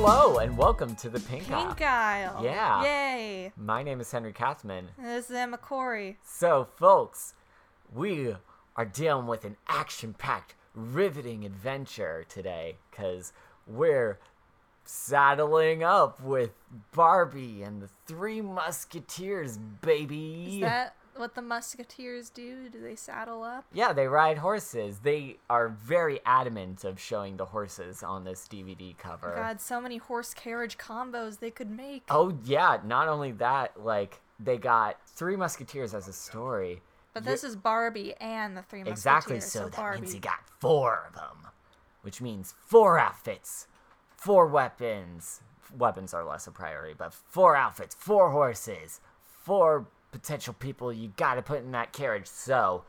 Hello and welcome to the Pink. Pink Aisle. Yeah. Yay. My name is Henry Kathman. And This is Emma Corry. So, folks, we are dealing with an action packed, riveting adventure today because we're saddling up with Barbie and the Three Musketeers, baby. Is that what the Musketeers do? Do they saddle up? Yeah, they ride horses. They are very adamant of showing the horses on this DVD cover. God, so many horse carriage combos they could make. Oh yeah, not only that, like they got Three Musketeers as a story. but this is Barbie and the Three Musketeers. Exactly, so, that Barbie. means he got four of them, which means four outfits, four weapons. Weapons are less a priority, but four outfits, four horses, four potential people you got to put in that carriage. So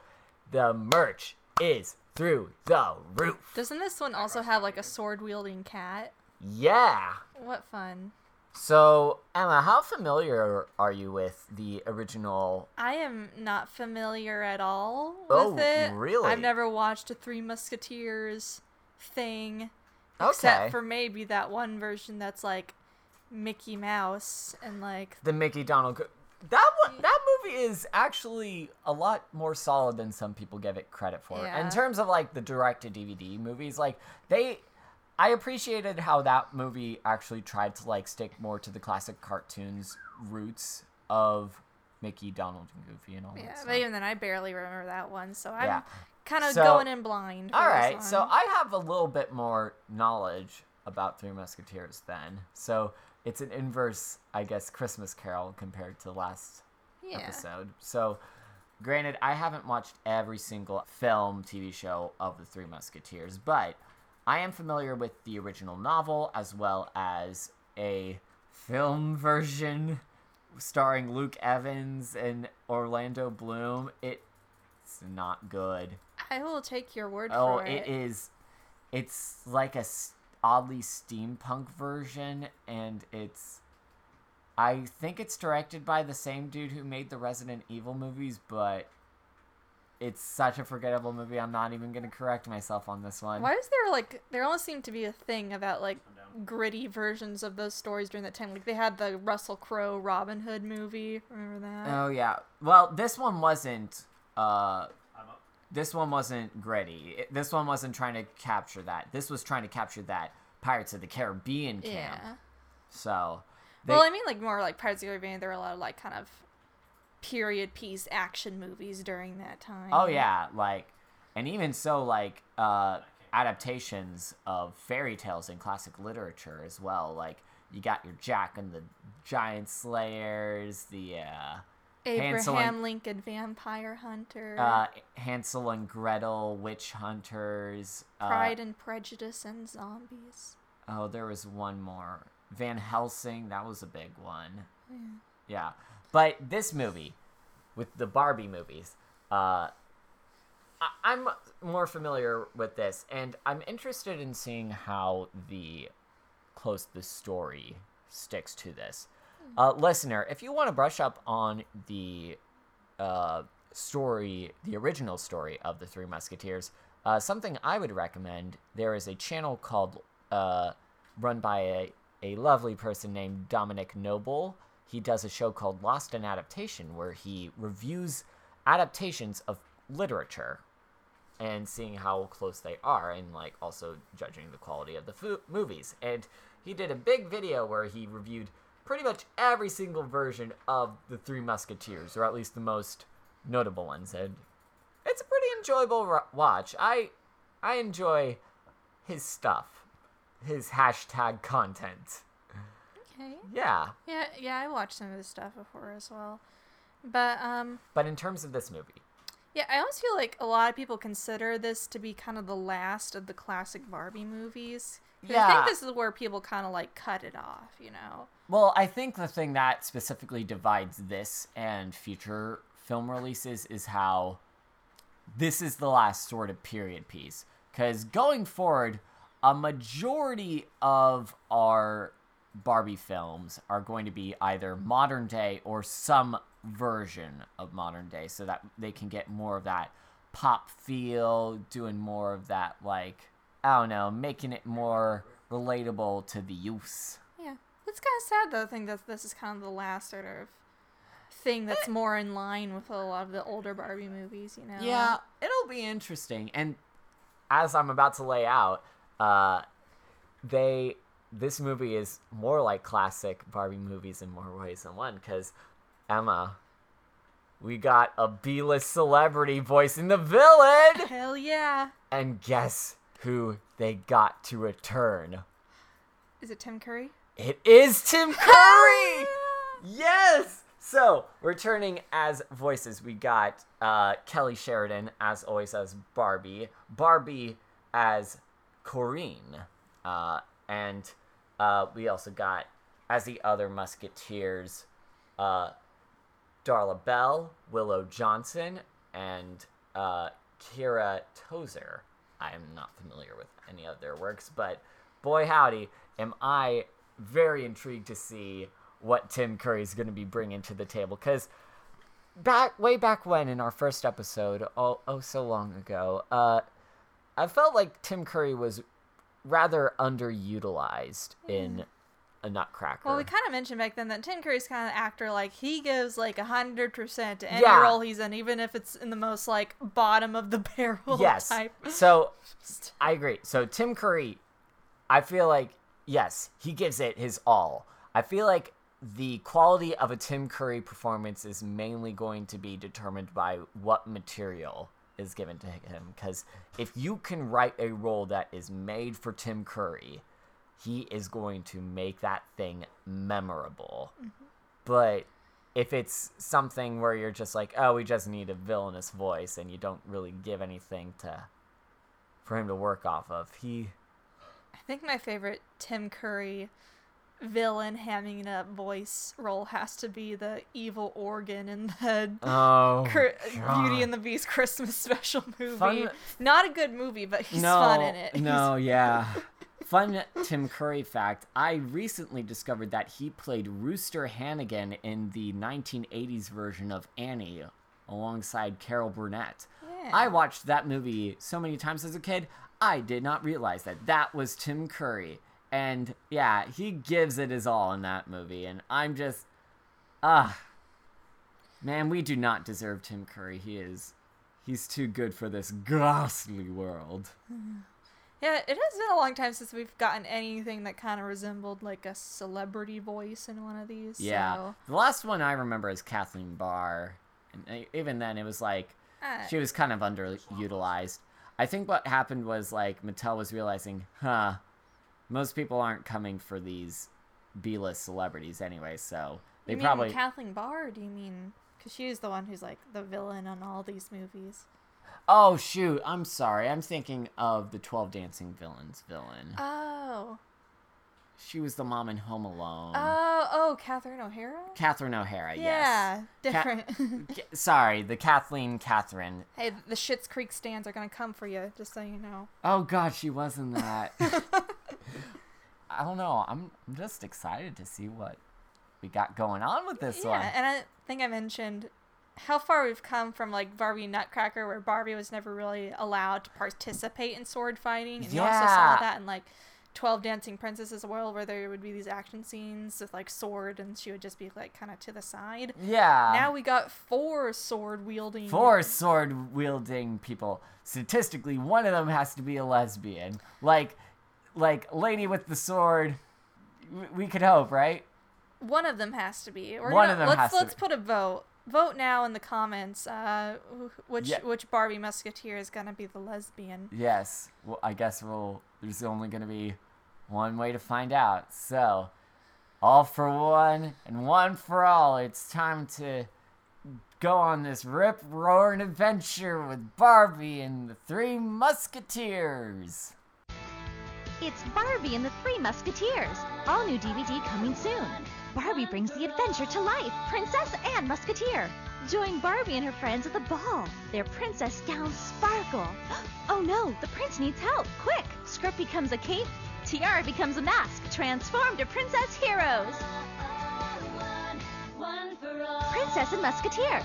the merch is through the roof. Doesn't this one also have like a sword wielding cat? Yeah. What fun. So Emma, how familiar are you with the original I am not familiar at all Oh, with it. really? I've never watched a Three Musketeers thing. Okay. Except for maybe that one version that's like Mickey Mouse and like the Mickey Donald. That one, that movie is actually a lot more solid than some people give it credit for. Yeah. In terms of like the direct to DVD movies, like they, I appreciated how that movie actually tried to like stick more to the classic cartoons roots of Mickey, Donald, and Goofy, and all Yeah, that stuff. but even then, I barely remember that one, so I'm Yeah. kind of So- going in blind. All right, so. I have a little bit more knowledge about Three Musketeers then. So it's an inverse, I guess, Christmas Carol compared to last yeah, episode. So, granted, I haven't watched every single film, TV show of the Three Musketeers, but I am familiar with the original novel as well as a film version starring Luke Evans and Orlando Bloom. It's not good. I will take your word Oh, for it Oh, it. is. It's like a oddly steampunk version, and it's. I think it's directed by the same dude who made the Resident Evil movies, but it's such a forgettable movie. I'm not even gonna correct myself on this one. Why is there like there almost seemed to be a thing about like gritty versions of those stories during that time? Like they had the Russell Crowe Robin Hood movie. Remember that? Oh yeah. Well, this one wasn't. Uh, this one wasn't gritty. This one wasn't trying to capture that. This was trying to capture that Pirates of the Caribbean camp. yeah. So. They, well, I mean, like more like Pirates of the Caribbean. There were a lot of like kind of period piece action movies during that time. Oh yeah, like, and even so, like uh, adaptations of fairy tales and classic literature as well. Like you got your Jack and the Giant Slayers, the uh, Abraham Hansel and- Lincoln Vampire Hunter. uh, Hansel and Gretel witch hunters. Uh, Pride and Prejudice and Zombies. Oh, there was one more. Van Helsing, that was a big one. Yeah. But this movie, with the Barbie movies, uh, I- I'm more familiar with this, and I'm interested in seeing how the close the story sticks to this. Uh, listener, if you want to brush up on the uh, story, the original story of the Three Musketeers, uh, something I would recommend. There is a channel called uh, run by a, a lovely person named Dominic Noble. He does a show called Lost in Adaptation, where he reviews adaptations of literature and seeing how close they are, and like also judging the quality of the fu- movies. And he did a big video where he reviewed pretty much every single version of the Three Musketeers, or at least the most notable ones. And it's a pretty enjoyable ro- watch. I I enjoy his stuff, his hashtag content. Okay. Yeah, Yeah, yeah, I watched some of his stuff before as well. But um but in terms of this movie, yeah, I almost feel like a lot of people consider this to be kind of the last of the classic Barbie movies. 'Cause I Yeah. think this is where people kind of like cut it off, you know. Well, I think the thing that specifically divides this and future film releases is how this is the last sort of period piece. Because going forward, a majority of our Barbie films are going to be either modern day or some version of modern day so that they can get more of that pop feel, doing more of that, like, I don't know, making it more relatable to the use. Yeah, it's kind of sad though. I think that this is kind of the last sort of thing that's Eh. more in line with a lot of the older Barbie movies. You know. Yeah, it'll be interesting. And as I'm about to lay out, uh, they this movie is more like classic Barbie movies in more ways than one. Because Emma, we got a B-list celebrity voicing the villain, Hell yeah! and guess who they got to return? Is it Tim Curry? It is Tim Curry. Yes. So returning as voices, we got uh, Kelly Sheridan as always as Barbie, Barbie as Corinne, uh, and uh, we also got as the other Musketeers, uh, Darla Bell, Willow Johnson, and uh, Kira Tozer. I am not familiar with any of their works, but boy howdy, am I very intrigued to see what Tim Curry is going to be bringing to the table. Because back way back when in our first episode, oh oh so long ago, uh, I felt like Tim Curry was rather underutilized in a Nutcracker. Well, we kind of mentioned back then that Tim Curry's kind of actor, like he gives like a hundred percent to any Yeah. role he's in, even if it's in the most like bottom of the barrel yes. type. So I agree. So Tim Curry, I feel like yes, he gives it his all. I feel like the quality of a Tim Curry performance is mainly going to be determined by what material is given to him because if you can write a role that is made for Tim Curry, he is going to make that thing memorable. But if it's something where you're just like, oh, we just need a villainous voice and you don't really give anything to for him to work off of, he I think my favorite Tim Curry villain having a voice role has to be the evil organ in the oh Cr- Beauty and the Beast Christmas special movie. Fun- Not a good movie, but he's no, fun in it. No, yeah. Fun Tim Curry fact I recently discovered that he played Rooster Hannigan in the 1980s version of Annie alongside Carol Burnett. Yeah. I watched that movie so many times as a kid, I did not realize that that was Tim Curry. And yeah, he gives it his all in that movie. And I'm just, ah. man, we do not deserve Tim Curry. He is. He's too good for this ghastly world. Yeah, it has been a long time since we've gotten anything that kind of resembled like a celebrity voice in one of these. Yeah. So, The last one I remember is Kathleen Barr. And uh, even then, it was like uh, she was kind of underutilized. I think what happened was like Mattel was realizing, huh, most people aren't coming for these B-list celebrities anyway, so they you mean probably. Kathleen Barr? Do you mean because she's the one who's like the villain on all these movies? Oh shoot, I'm sorry. I'm thinking of the Twelve Dancing Villains villain. Oh, she was the mom in Home Alone. oh, oh, Catherine O'Hara. Catherine O'Hara. Yeah, yes. Ca- different. Ca- sorry, the Kathleen Catherine. hey, the Schitt's Creek stands are gonna come for you, just so you know. Oh god, she wasn't that. I don't know. I'm I'm just excited to see what we got going on with this yeah, one. and I think I mentioned how far we've come from like Barbie Nutcracker, where Barbie was never really allowed to participate in sword fighting, and you also saw that in like Twelve Dancing Princesses as well, where there would be these action scenes with like sword, and she would just be like kind of to the side. Yeah. now we got four sword wielding. Four sword wielding people. Statistically, one of them has to be a lesbian. Like, like lady with the sword. We could hope, right? One of them has to be. We're One gonna, of them let's has to let's be. put a vote. Vote now in the comments. Uh, which Yeah. which Barbie Musketeer is gonna be the lesbian? Yes. Well, I guess we'll. There's only gonna be one way to find out. So, all for one and one for all. It's time to go on this rip roaring adventure with Barbie and the Three Musketeers. It's Barbie and the Three Musketeers. All new DVD coming soon. Barbie brings the adventure to life, princess and musketeer. Join Barbie and her friends at the ball. Their princess gowns sparkle. Oh no, the prince needs help. Quick! Skirt becomes a cape, tiara becomes a mask. Transform to princess heroes. Princess and Musketeer.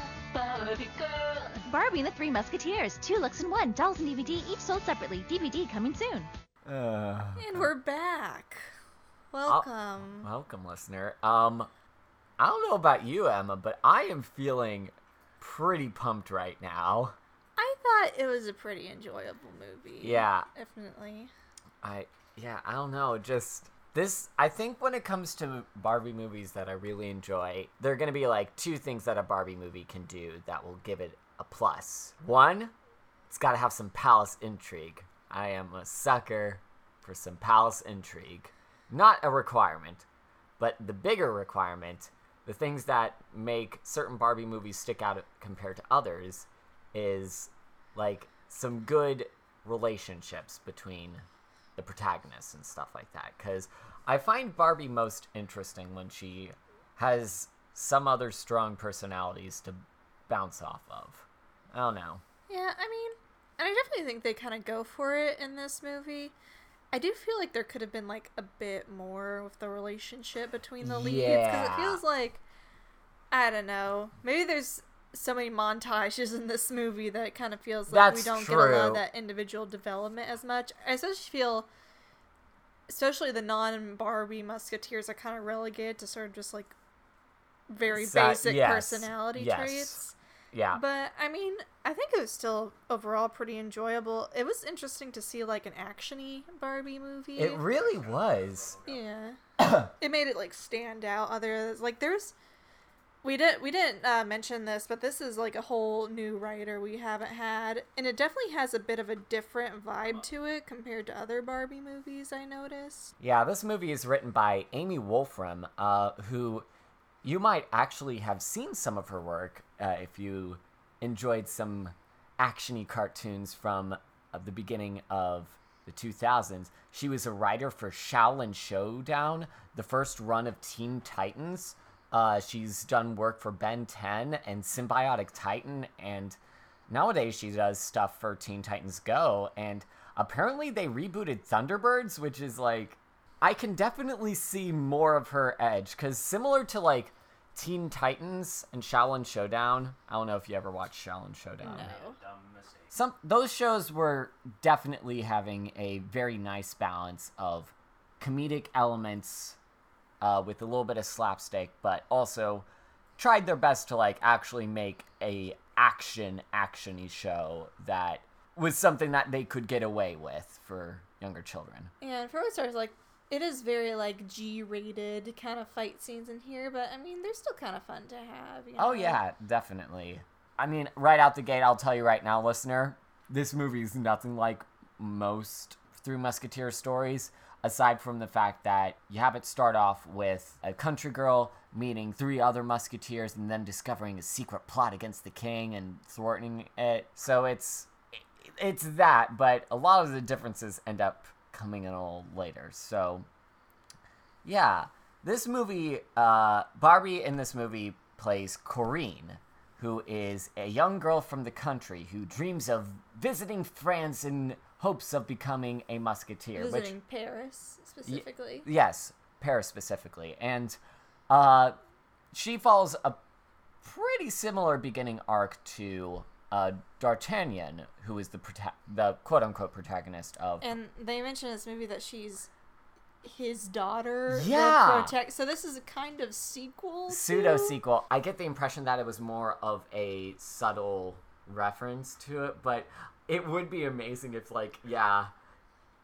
Barbie and the Three Musketeers. Two looks in one. Dolls and DVD each sold separately. DVD coming soon. Uh, And we're back. Welcome. welcome, listener. Um, I don't know about you, Emma, but I am feeling pretty pumped right now. I thought it was a pretty enjoyable movie. Yeah, Definitely. I yeah, I don't know. Just this, I think when it comes to Barbie movies that I really enjoy, there are gonna be like two things that a Barbie movie can do that will give it a plus. One, it's got to have some palace intrigue. I am a sucker for some palace intrigue. Not a requirement, but the bigger requirement, the things that make certain Barbie movies stick out compared to others, is like some good relationships between the protagonists and stuff like that. Because I find Barbie most interesting when she has some other strong personalities to bounce off of. I don't know. Yeah, I mean, and I definitely think they kind of go for it in this movie. I do feel like there could have been like a bit more with the relationship between the leads because Yeah. it feels like I don't know. Maybe there's so many montages in this movie that it kind of feels like we don't get a lot of that individual development as much. I especially feel, especially the non-Barbie Musketeers are kind of relegated to sort of just like very Sa- basic yes, personality yes. traits. Yeah. But I mean, I think it was still overall pretty enjoyable. It was interesting to see like an actiony Barbie movie. It really was. yeah, it made it like stand out. Other like there's, we didn't we didn't uh, mention this, but this is like a whole new writer we haven't had, and it definitely has a bit of a different vibe to it compared to other Barbie movies. I noticed. Yeah, this movie is written by Amy Wolfram, uh, who you might actually have seen some of her work uh, if you enjoyed some actiony cartoons from uh, the beginning of the 2000s. She was a writer for Xiaolin Showdown, the first run of Teen Titans. Uh, she's done work for Ben 10 and Sym-Bionic Titan, and nowadays she does stuff for Teen Titans Go. And apparently they rebooted Thunderbirds, which is like I can definitely see more of her edge because similar to like Teen Titans and Xiaolin Showdown. I don't know if you ever watched Xiaolin Showdown. No. Some those shows were definitely having a very nice balance of comedic elements uh, with a little bit of slapstick, but also tried their best to like actually make a action actiony show that was something that they could get away with for younger children. Yeah, and for what starts, like it is very like G-rated kind of fight scenes in here, but I mean they're still kind of fun to have. You oh, know? Oh yeah, definitely. I mean, right out the gate, I'll tell you right now, listener, this movie is nothing like most Three Musketeer stories, aside from the fact that you have it start off with a country girl meeting three other musketeers and then discovering a secret plot against the king and thwarting it. So it's it's that, but a lot of the differences end up coming in all later. So yeah, this movie, uh, Barbie in this movie plays Corinne, who is a young girl from the country who dreams of visiting France in hopes of becoming a musketeer. visiting Paris specifically. Which, yes, Paris specifically, and uh, she follows a pretty similar beginning arc to uh, D'Artagnan, who is the prota- the quote unquote protagonist of And they mention in this movie that she's his daughter. Yeah. protect- so this is a kind of sequel. Pseudo sequel. I get the impression that it was more of a subtle reference to it, but it would be amazing if, like, yeah,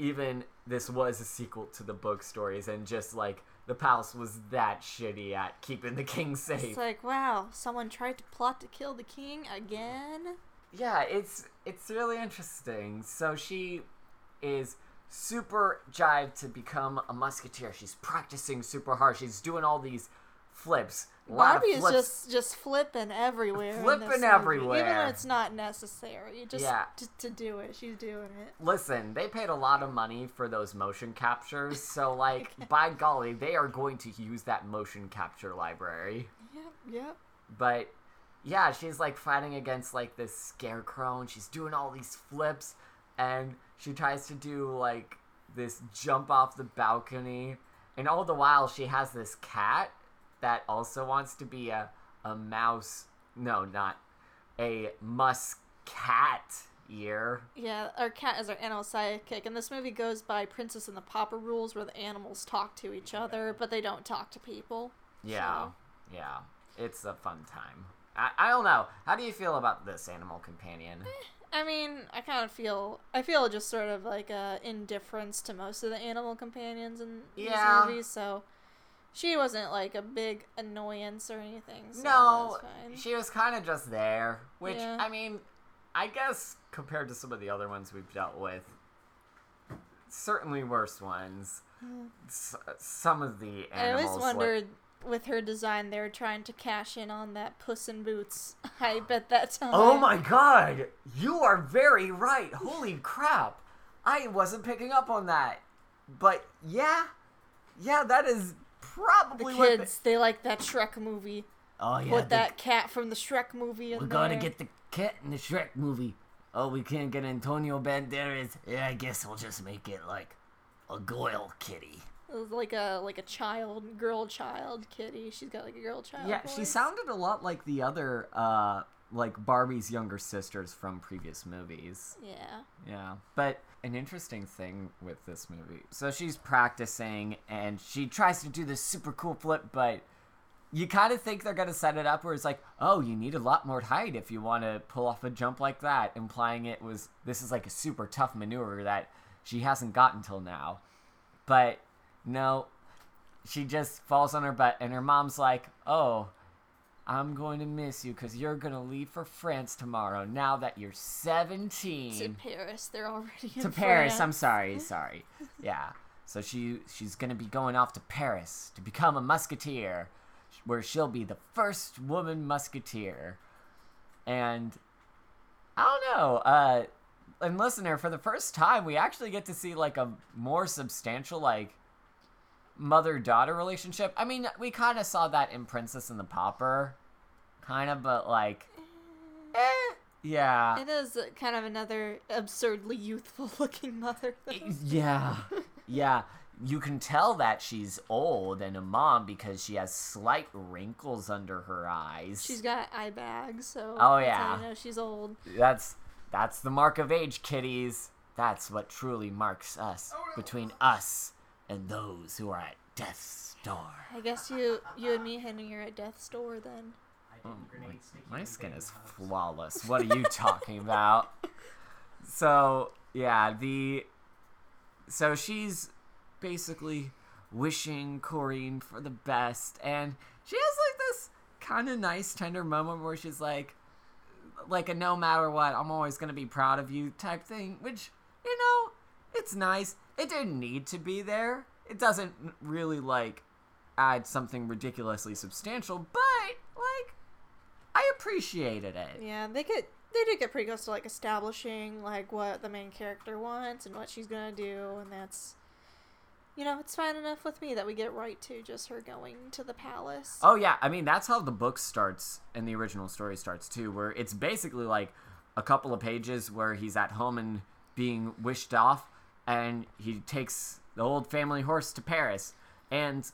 even this was a sequel to the book stories, and just like the palace was that shitty at keeping the king safe. It's like wow, someone tried to plot to kill the king again. yeah, it's it's really interesting. So she is super jived to become a musketeer. She's practicing super hard. She's doing all these flips. Barbie is just just flipping everywhere. Flipping everywhere, even when it's not necessary. Just Yeah. to, to do it, she's doing it. Listen, they paid a lot of money for those motion captures, so like by golly, they are going to use that motion capture library. Yep, yep. But yeah, she's like fighting against like this scarecrow and she's doing all these flips and she tries to do like this jump off the balcony and all the while she has this cat that also wants to be a a mouse no not a musk cat ear. Yeah, our cat is our animal sidekick, and this movie goes by Princess and the Pauper rules, where the animals talk to each other, but they don't talk to people. Yeah, So- yeah, it's a fun time. I, I don't know. How do you feel about this animal companion? Eh, I mean, I kind of feel I feel just sort of like a indifference to most of the animal companions in Yeah. these movies, so she wasn't like a big annoyance or anything. So no, that's fine. she was kind of just there. Which Yeah. I mean, I guess compared to some of the other ones we've dealt with, certainly worse ones. Hmm. S- some of the animals. I always like- wondered with her design they were trying to cash in on that Puss in Boots hype at that time. Oh my god! You are very right. Holy crap! I wasn't picking up on that. But yeah, yeah, that is probably what. kids, they like that Shrek movie. Oh yeah, Put the- that cat from the Shrek movie in we're gonna get the cat in the Shrek movie. Oh, we can't get Antonio Banderas. Yeah, I guess we'll just make it like a Goyle kitty. It was like a like a child, girl child kitty. She's got like a girl child. yeah, she sounded a lot like the other, uh, like Barbie's younger sisters from previous movies. Yeah. Yeah. But an interesting thing with this movie. So she's practicing and she tries to do this super cool flip, but you kind of think they're going to set it up where it's like, oh, you need a lot more height if you want to pull off a jump like that, implying it was this is like a super tough maneuver that she hasn't gotten till now. But no, she just falls on her butt, and her mom's like, oh, I'm going to miss you because you're going to leave for France tomorrow now that you're 17 To Paris, they're already in to Paris. I'm sorry, sorry. Yeah. So she she's gonna be going off to Paris to become a musketeer, where she'll be the first woman musketeer. And I don't know. Uh, and listener, for the first time, we actually get to see like a more substantial like mother daughter relationship. I mean, we kind of saw that in Princess and the Pauper, kind of, but like, eh, yeah. It is kind of another absurdly youthful looking mother. though. Yeah. Yeah. You can tell that she's old and a mom because she has slight wrinkles under her eyes. She's got eye bags, so Oh, that's how yeah. you know she's old. That's that's the mark of age, kiddies. That's what truly marks us between us and those who are at death's door. I guess you you and me, Henry, are at death's door then. Hmm, my skin is flawless. What are you talking about? So, yeah, the so she's basically wishing Corinne for the best and she has like this kind of nice tender moment where she's like like a no matter what, I'm always going to be proud of you type thing, which you know, it's nice. It didn't need to be there. It doesn't really like add something ridiculously substantial, but like appreciated it. Yeah, they get they did get pretty close to like establishing like what the main character wants and what she's gonna do, and that's you know it's fine enough with me that we get right to just her going to the palace. Oh yeah, I mean that's how the book starts and the original story starts too, where it's basically like a couple of pages where he's at home and being wished off, and he takes the old family horse to Paris. And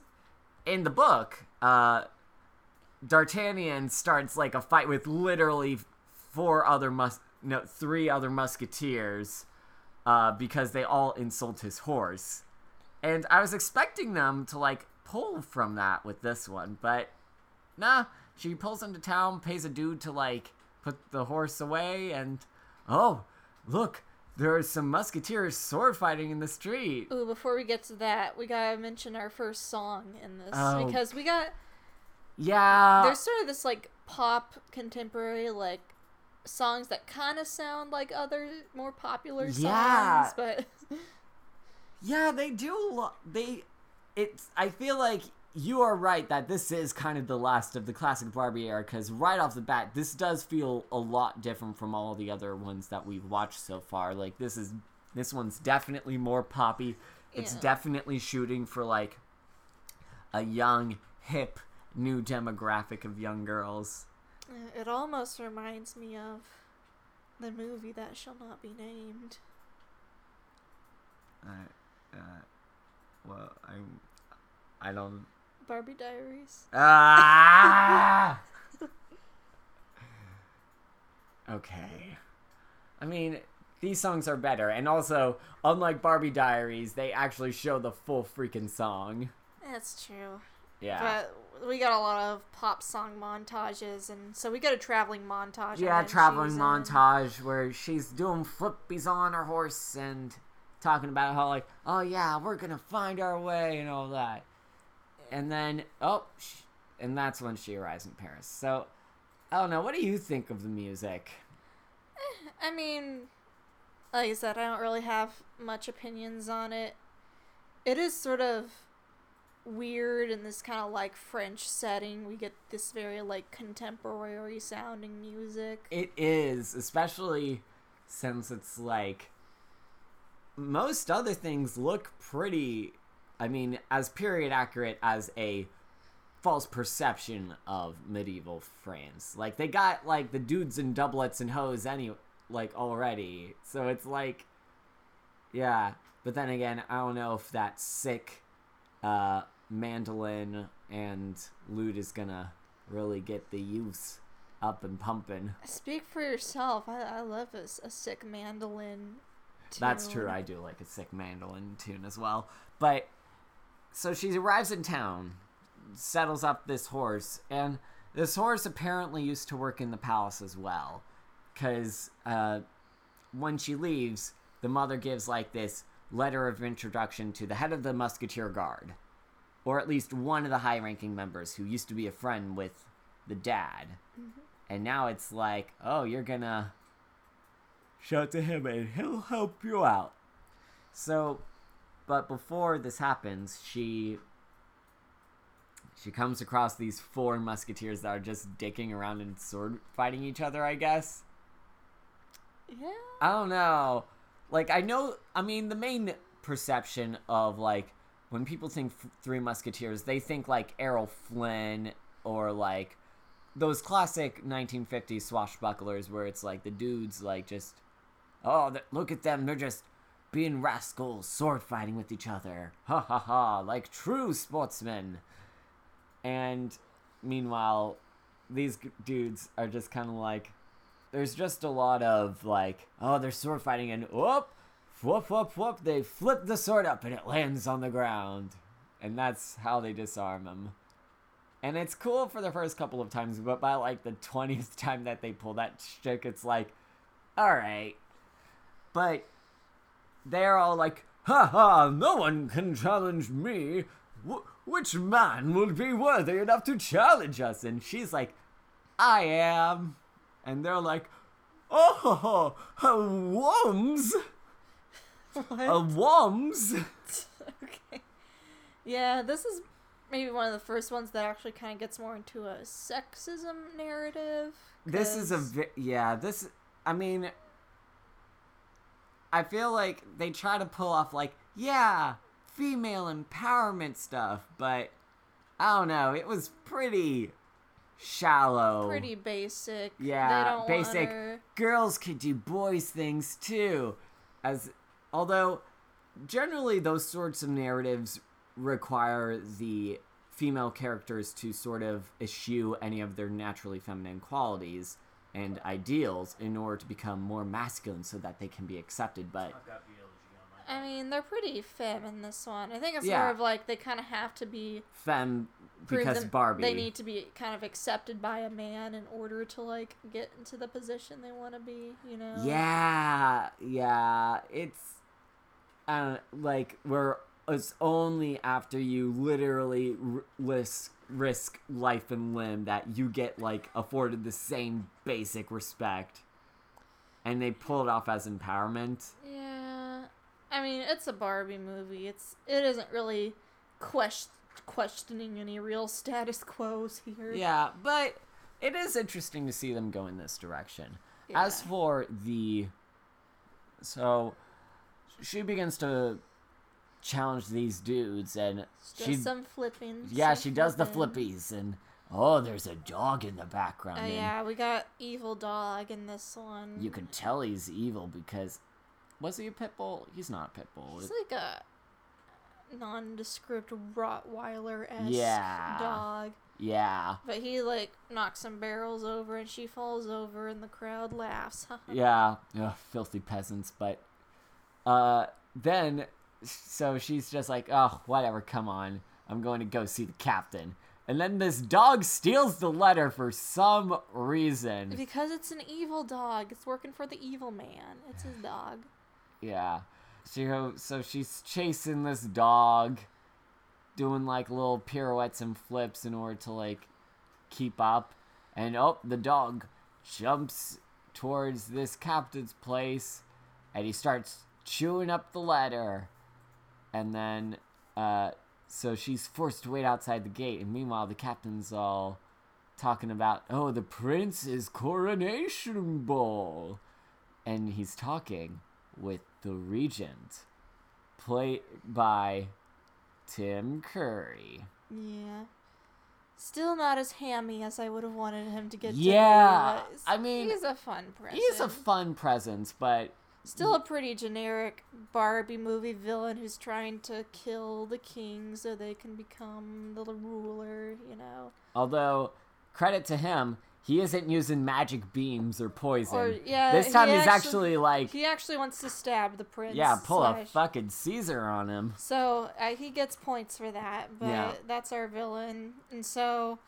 in the book, uh, D'Artagnan starts like a fight with literally four other mus no three other musketeers, uh, because they all insult his horse. And I was expecting them to like pull from that with this one, but nah, she pulls into town, pays a dude to like put the horse away, and oh, look, there are some musketeers sword fighting in the street. Ooh, before we get to that, we gotta mention our first song in this Oh. because we got Yeah, there's sort of this like pop contemporary like songs that kind of sound like other more popular songs, Yeah. but yeah, they do. Lo- they, it's. I feel like you are right that this is kind of the last of the classic Barbie era because right off the bat, this does feel a lot different from all the other ones that we've watched so far. Like this is this one's definitely more poppy. It's Yeah. definitely shooting for like a young, hip, new demographic of young girls. uh, it almost reminds me of the movie that shall not be named. Uh, uh, well, I, I don't. Barbie Diaries. Ah! okay. I mean, these songs are better, and also, unlike Barbie Diaries, they actually show the full freaking song. That's true. Yeah. But we got a lot of pop song montages, and so we got a traveling montage. yeah, traveling in- um, montage where she's doing flippies on her horse and talking about how like, oh yeah, we're gonna find our way and all that. And then oh, sh- and that's when she arrives in Paris. So I don't know. What do you think of the music? I mean, like I said, I don't really have much opinions on it. It is sort of weird in this kind of like French setting. We get this very like contemporary sounding music. It is, especially since it's like most other things look pretty. I mean, as period accurate as a false perception of medieval France. Like they got like the dudes in doublets and hose any like already. So it's like yeah, but then again, I don't know if that sick uh mandolin and lute is gonna really get the youths up and pumping. Speak for yourself. I, I love a sick mandolin. That's true. I do like a sick mandolin tune as well. But so she arrives in town, settles up this horse, and this horse apparently used to work in the palace as well. Because uh, when she leaves, the mother gives like this letter of introduction to the head of the Musketeer Guard, or at least one of the high ranking members who used to be a friend with the dad. Mm-hmm. And now it's like, oh, you're gonna show it to him and he'll help you out. So, but before this happens, she she comes across these four musketeers that are just dicking around and sword fighting each other, I guess. Yeah. I don't know. Like I know, I mean, the main perception of like when people think Three Musketeers, they think like Errol Flynn or like those classic 1950s swashbucklers where it's like the dudes like just oh look at them they're just being rascals sword fighting with each other. Ha ha ha like true sportsmen. And meanwhile these dudes are just kind of like there's just a lot of like oh they're sword fighting and whoop whoop whoop whoop they flip the sword up and it lands on the ground and that's how they disarm him and it's cool for the first couple of times, but by like the 20th time that they pull that shtick, it's like, alright. But they're all like, ha ha, no one can challenge me. Wh- which man will be worthy enough to challenge us? And she's like, I am. And they're like, oh, worms. A worms. okay. Yeah, this is maybe one of the first ones that actually kind of gets more into a sexism narrative. This is a vi- yeah. This I mean, I feel like they try to pull off like yeah, female empowerment stuff, but I don't know. It was pretty shallow. pretty basic. yeah, they don't basic. Her... Girls could do boys things too, as although generally those sorts of narratives require the female characters to sort of eschew any of their naturally feminine qualities and ideals in order to become more masculine so that they can be accepted but I mean, they're pretty femme in this one. I think it's Yeah. more of like they kind of have to be femme prove because them- barbie They need to be kind of accepted by a man in order to like get into the position they want to be. You know. yeah yeah it's uh, like where it's only after you literally r- risk risk life and limb that you get like afforded the same basic respect and they pull it off as empowerment Yeah. I mean, it's a Barbie movie. It's it isn't really quest- questioning any real status quos here. yeah but it is interesting to see them go in this direction as for the so she begins to challenge these dudes and she some flipping. Yeah, some she does the flippies, and oh, there's a dog in the background. Oh yeah, we got evil dog in this one. you can tell he's evil because was he a pit bull? He's not a pit bull. He's like a. nondescript Rottweiler esque Yeah. dog. Yeah. But he like knocks some barrels over and she falls over and the crowd laughs. Yeah. Ugh, filthy peasants. But uh, then, so she's just like, oh, whatever, come on. I'm going to go see the captain. And then this dog steals the letter for some reason. because it's an evil dog. It's working for the evil man. It's his dog. Yeah. So, so she's chasing this dog, doing like little pirouettes and flips in order to like keep up. And oh, the dog jumps towards this captain's place and he starts chewing up the letter. And then, uh, so she's forced to wait outside the gate. And meanwhile, the captain's all talking about, oh, the prince's coronation ball. And he's talking with the regent, played by Tim Curry. Yeah. Still not as hammy as I would have wanted him to get. Yeah, but I mean, he's a fun presence. He's a fun presence, but Still a pretty generic Barbie movie villain who's trying to kill the king so they can become the ruler, you know. although credit to him, he isn't using magic beams or poison. Or yeah, this time he he's actually, actually like, he actually wants to stab the prince. yeah, pull a fucking Caesar on him. So uh, he gets points for that, but Yeah. that's our villain. And so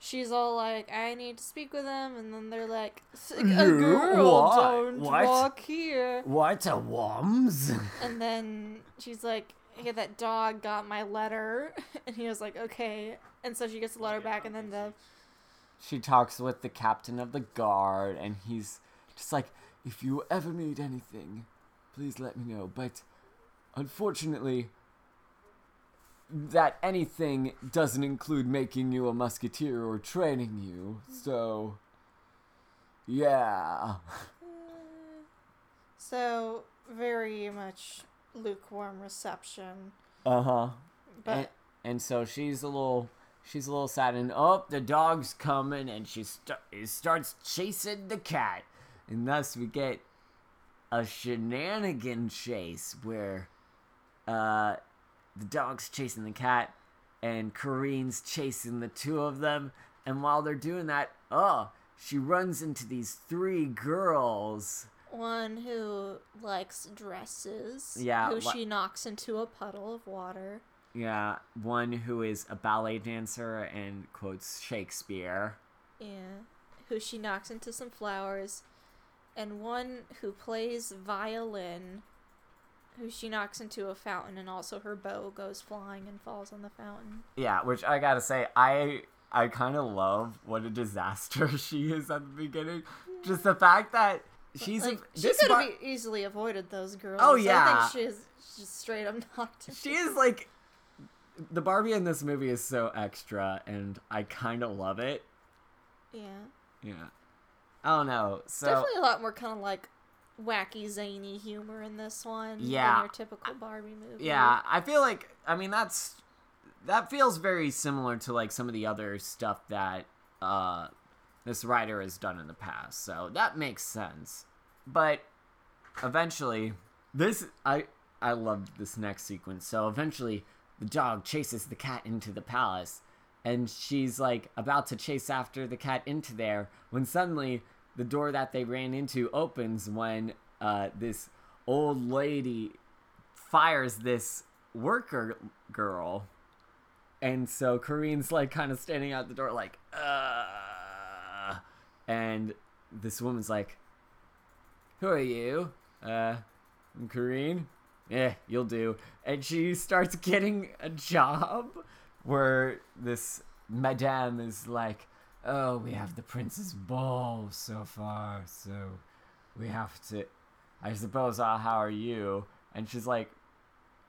she's all like, "I need to speak with him," and then they're like, "S- "A You? girl, What? don't What? walk here." What a worms! And then she's like, "Hey, that dog got my letter," and he was like, "Okay." And so she gets the letter back, and then the she talks with the captain of the guard, and he's just like, if you ever need anything, please let me know. But unfortunately, that anything doesn't include making you a musketeer or training you. So, yeah. so very much lukewarm reception. Uh huh. But and, and so she's a little she's a little sad and oh the dog's coming and she st- starts chasing the cat and thus we get a shenanigan chase where uh the dog's chasing the cat and Corinne's chasing the two of them and while they're doing that oh she runs into these three girls one who likes dresses. Yeah, Who wha- she knocks into a puddle of water. yeah one who is a ballet dancer and quotes Shakespeare Yeah. Who she knocks into some flowers. And one who plays violin. Who she knocks into a fountain, and also her bow goes flying and falls on the fountain. Yeah, which I gotta say, I I kind of love what a disaster she is at the beginning. Just the fact that she's Like, a, she could bar- have easily avoided those girls. Oh, yeah, I yeah. think she's just straight up knocked. she is like the Barbie in this movie is so extra, and I kind of love it. Yeah. Yeah, I don't know. So Definitely a lot more kind of like wacky, zany humor in this one Yeah. than your typical Barbie movie. yeah, I feel like I mean that's that feels very similar to like some of the other stuff that uh this writer has done in the past. So that makes sense. But eventually this I I loved this next sequence. So eventually the dog chases the cat into the palace and she's like about to chase after the cat into there when suddenly the door that they ran into opens when uh, this old lady fires this worker girl. And so Corinne's like kind of standing out the door like and this woman's like who are you? Uh I'm Kareen yeah you'll do. And she starts getting a job where this madame is like oh we have the prince's ball so far so we have to i suppose uh, how are you? And she's like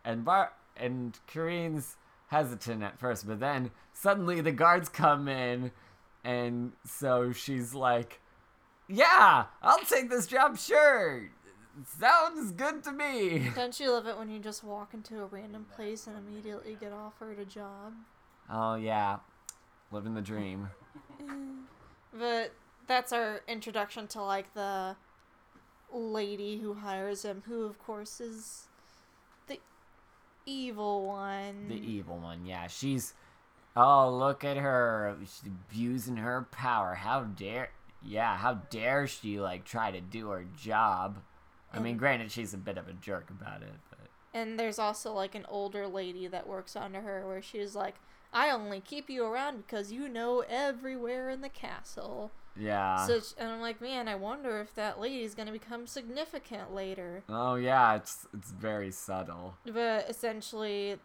and bar and Corinne's hesitant at first but then suddenly the guards come in and so she's like yeah i'll take this job sure. Sounds good to me. Don't you love it when you just walk into a random place and immediately get offered a job? oh yeah. Living the dream But that's our introduction to like the lady who hires him, who of course is the evil one. The evil one, yeah. She's oh look at her. She's abusing her power. How dare yeah, how dare she like try to do her job? I mean, granted she's a bit of a jerk about it, but And there's also like an older lady that works under her where she's like, I only keep you around because you know everywhere in the castle. yeah. so, sh- and I'm like, man, I wonder if that lady's gonna become significant later. oh yeah, it's it's very subtle. But essentially,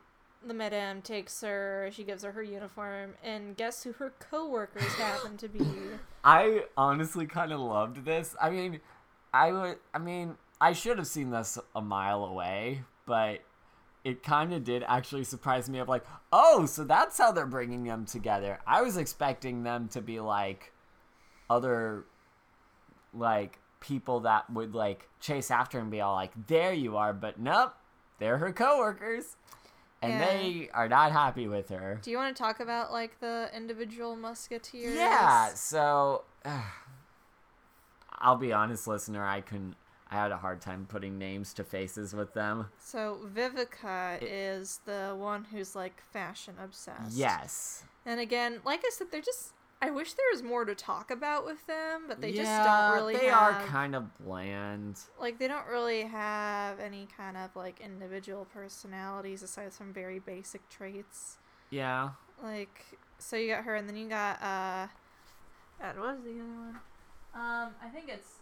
the madame takes her, she gives her her uniform, and guess who her coworkers happen to be? I honestly kind of loved this. I mean, I would. I mean, I should have seen this a mile away, but it kind of did actually surprise me. Of like, oh, so that's how they're bringing them together. I was expecting them to be like other, like people that would like chase after and be all like, "There you are," but nope, they're her coworkers, and Yeah. they are not happy with her. Do you want to talk about like the individual musketeers? Yeah, so I'll be honest, listener, I couldn't I had a hard time putting names to faces with them. So Viveca is the one who's like fashion obsessed. Yes. And again, like I said, they're just. I wish there was more to talk about with them, but they just don't really. They have, are kind of bland. like they don't really have any kind of like individual personalities aside from very basic traits. Yeah. Like so, you got her, and then you got uh, God, what was the other one? Um, I think it's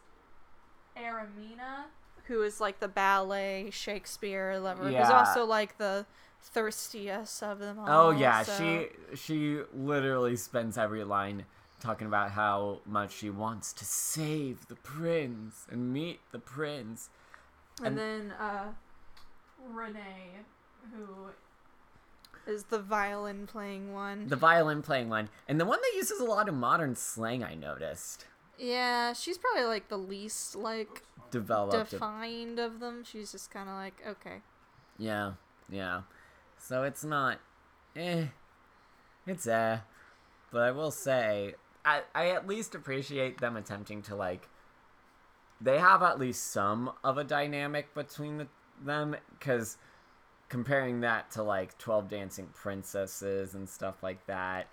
Aramina, who is like the ballet Shakespeare lover. Who's also like the thirstiest of them all. Oh yeah, so- she she literally spends every line talking about how much she wants to save the prince and meet the prince. And, And- then uh, Renee, who is the violin playing one. The violin playing one, and the one that uses a lot of modern slang. I noticed yeah, she's probably like the least like developed. defined of them. She's just kind of like okay. Yeah, yeah. So it's not, eh, it's eh. But I will say, I I at least appreciate them attempting to like. They have at least some of a dynamic between the, them, because comparing that to like Twelve Dancing Princesses and stuff like that.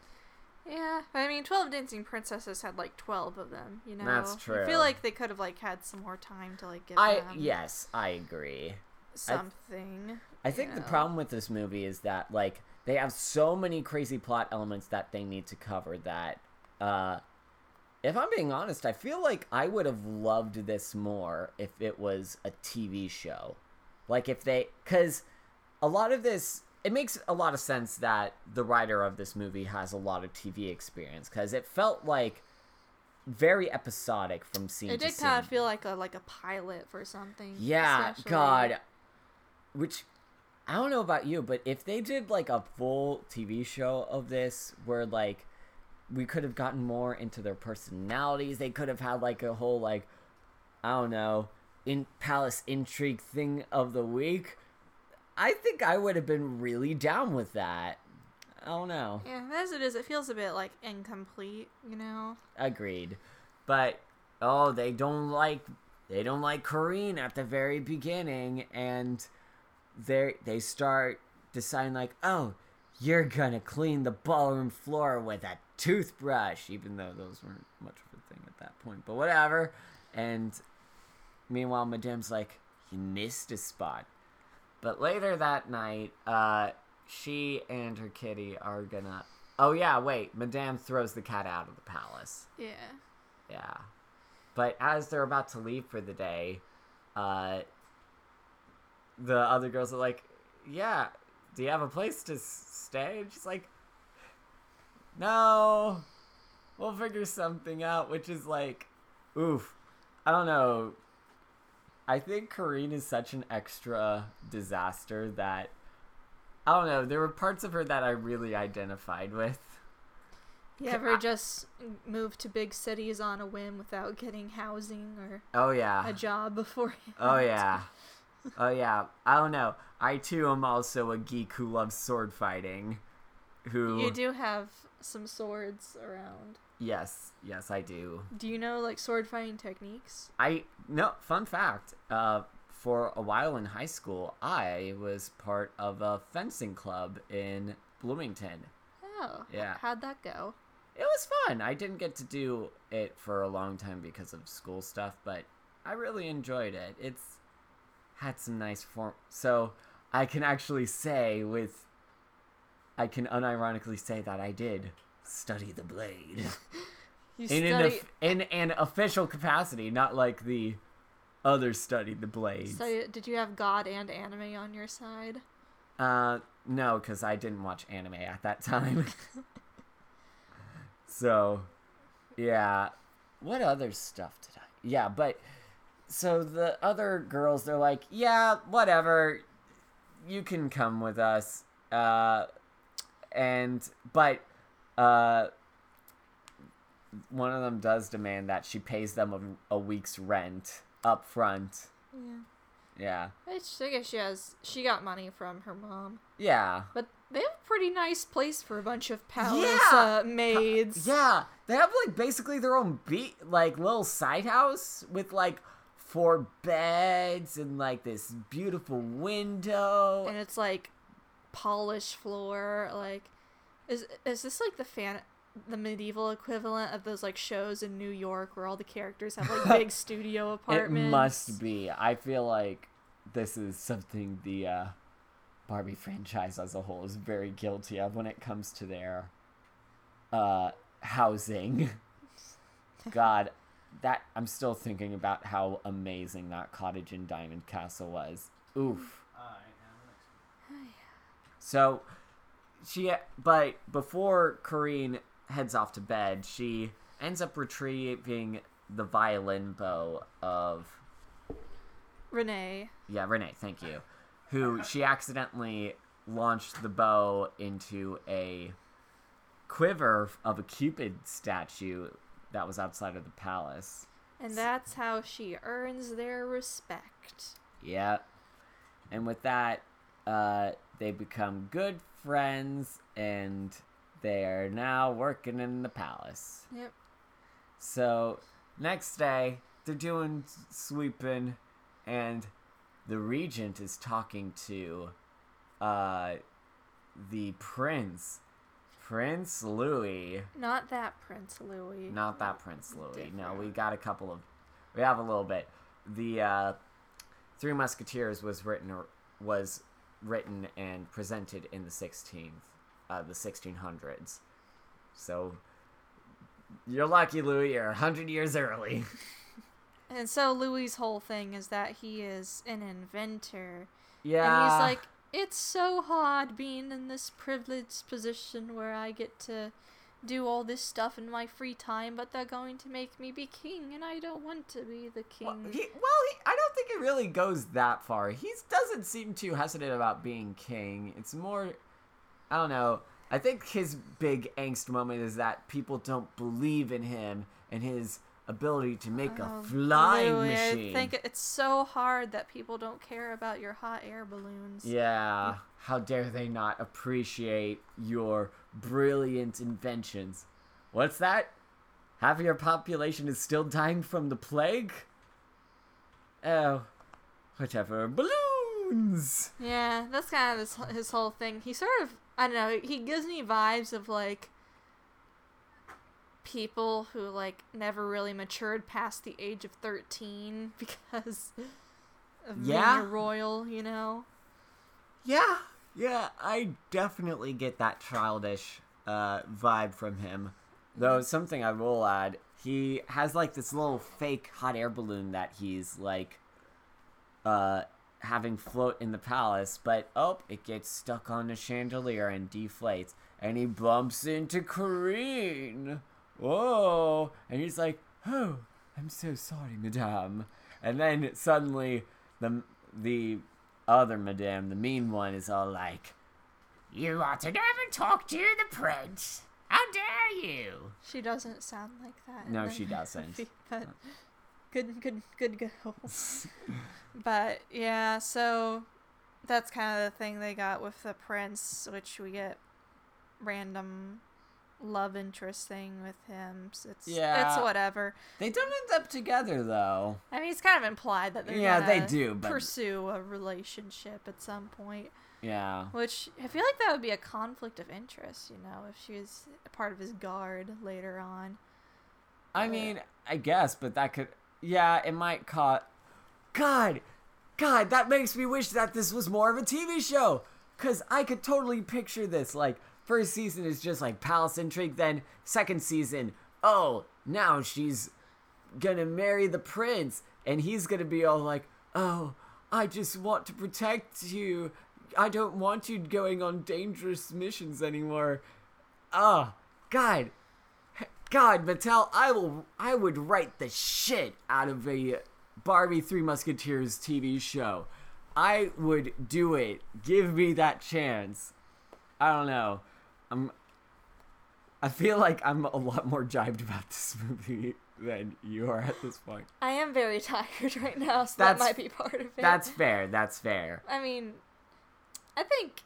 Yeah, I mean, Twelve Dancing Princesses had like twelve of them. You know, That's true. I feel like they could have like had some more time to like give I them yes, I agree. something. I think the problem with this movie is that like they have so many crazy plot elements that they need to cover that uh if I'm being honest, I feel like I would have loved this more if it was a TV show. Like if they cuz a lot of this it makes a lot of sense that the writer of this movie has a lot of TV experience cuz it felt like very episodic from scene It did kind of feel like a like a pilot for something. Yeah, especially. God. Which I don't know about you, but if they did like a full TV show of this where like we could have gotten more into their personalities, they could have had like a whole like I don't know, in palace intrigue thing of the week. I think I would have been really down with that. I don't know. Yeah, as it is, it feels a bit like incomplete. You know. Agreed. But oh, they don't like they don't like Corinne at the very beginning and they they start deciding like, "Oh, you're going to clean the ballroom floor with a toothbrush," even though those weren't much of a thing at that point. But whatever. And meanwhile, Madame's like, "You missed a spot." But later that night, uh she and her kitty are gonna Oh yeah, wait. Madame throws the cat out of the palace. Yeah. Yeah. But as they're about to leave for the day, uh, the other girls are like, "Yeah, do you have a place to stay?" And she's like, "No, we'll figure something out." Which is like, oof. I don't know. I think Corinne is such an extra disaster that I don't know. There were parts of her that I really identified with. You ever I- just move to big cities on a whim without getting housing or Oh yeah. a job before? Oh yeah. Oh yeah. I don't know. I too am also a geek who loves sword fighting. Who You do have some swords around. Yes, yes I do. Do you know like sword fighting techniques? I no, fun fact. Uh for a while in high school, I was part of a fencing club in Bloomington. Oh, Yeah. How'd that go? It was fun. I didn't get to do it for a long time because of school stuff, but I really enjoyed it. It's had some nice form. So I can actually say with, I can unironically say that I did study the blade You in an study, of- in an official capacity, not like the others studied the blades. study. Did you have God and anime on your side? Uh, no, because I didn't watch anime at that time. so, yeah. What other stuff did I? Yeah, but so the other girls, they're like, yeah, whatever. You can come with us. Uh, and but uh, one of them does demand that she pays them a, a week's rent up front. Yeah. Yeah. Which I guess she has. She got money from her mom, Yeah. but they have a pretty nice place for a bunch of palace Yeah! uh, maids. Yeah, they have like basically their own beat, like little side house with like four beds and like this beautiful window. and it's like polished floor. Like, is is this like the fan? The medieval equivalent of those like shows in New York where all the characters have like big studio It apartments. must be. I feel like this is something the uh, Barbie franchise as a whole is very guilty of when it comes to their uh, housing. God, that I'm still thinking about how amazing that cottage in Diamond Castle was. Oof. So she but before Corinne heads off to bed, she ends up retrieving the violin bow of Renee. yeah, Renee, thank you. Who she accidentally launched the bow into a quiver of a cupid statue that was outside of the palace. And that's how she earns their respect. Yeah. And with that, uh, they become good friends and they are now working in the palace. Yep. So, next day, they're doing sweeping and the regent is talking to uh, the prince, Prince Louis. Not that Prince Louis. Not that Prince Louis. No, we got a couple of. We have a little bit. The uh, Three Musketeers was written was written and presented in the 16th, uh, the 1600s. So you're lucky, Louis. You're hundred years early. And so Louis's whole thing is that he is an inventor. yeah. And he's like, it's so hard being in this privileged position where I get to do all this stuff in my free time, but they're going to make me be king, and I don't want to be the king. Well, he, well he, I don't think it really goes that far. He doesn't seem too hesitant about being king. It's more, I don't know. I think his big angst moment is that people don't believe in him and his ability to make a Oh, flying Louis, machine. I think it's so hard that people don't care about your hot air balloons. Yeah. How dare they not appreciate your brilliant inventions? What's that? Half of your population is still dying from the plague? Oh, whatever. Balloons! Yeah, that's kind of his, his whole thing. He sort of, I don't know, he gives me vibes of like people who like never really matured past the age of 13 because of Yeah. being a royal, you know? Yeah, yeah, I definitely get that childish uh, vibe from him. Though something I will add, he has like this little fake hot air balloon that he's like uh having float in the palace, but oh, it gets stuck on the chandelier and deflates, and he bumps into Corinne. Whoa! And he's like, "Oh, I'm so sorry, madame." And then suddenly, the the other madame, the mean one, is all like, You ought to never talk to the prince. How dare you? She doesn't sound like that. No, she doesn't. But good, good, good girl. but yeah, so that's kind of the thing they got with the prince, which we get random love interest thing with him. s- It's Yeah. it's whatever. They don't end up together though. I mean, it's kind of implied that they're Yeah, they do, but- pursue a relationship at some point. Yeah. Which I feel like that would be a conflict of interest, you know, if she was a part of his guard later on. I mean, I guess, but that could. Yeah, it might cause. God, God, that makes me wish that this was more of a TV show. Cause I could totally picture this. Like, first season is just like palace intrigue. Then second season, oh, now she's gonna marry the prince, and he's gonna be all like, oh, I just want to protect you. I don't want you going on dangerous missions anymore. Oh, God, God, Mattel, I will I would write the shit out of a Barbie Three Musketeers TV show. I would do it. Give me that chance. I don't know. I'm I feel like I'm a lot more jibed about this movie than you are at this point. I am very tired right now, so That's- that might be part of it. That's fair. That's fair. I mean, I think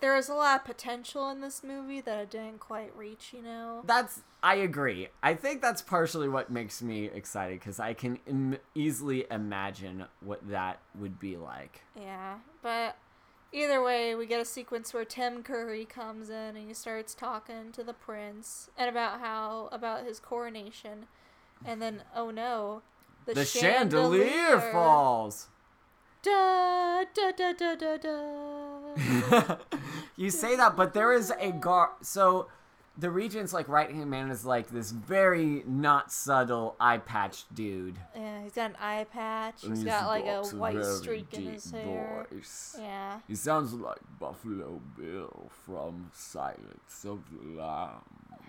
there is a lot of potential in this movie that I didn't quite reach, you know? That's I agree. I think that's partially what makes me excited because I can Im- easily imagine what that would be like. Yeah, but either way, we get a sequence where Tim Curry comes in and he starts talking to the prince and about how about his coronation, and then oh no, the, The chandelier falls. Da da da da da da. you say that, but there is a guard. So the regent's like right hand man is like this very not subtle eye patch dude. yeah, he's got an eye patch. he's got like a white streak in his hair. Yeah. He sounds like Buffalo Bill from Silence of the Lambs.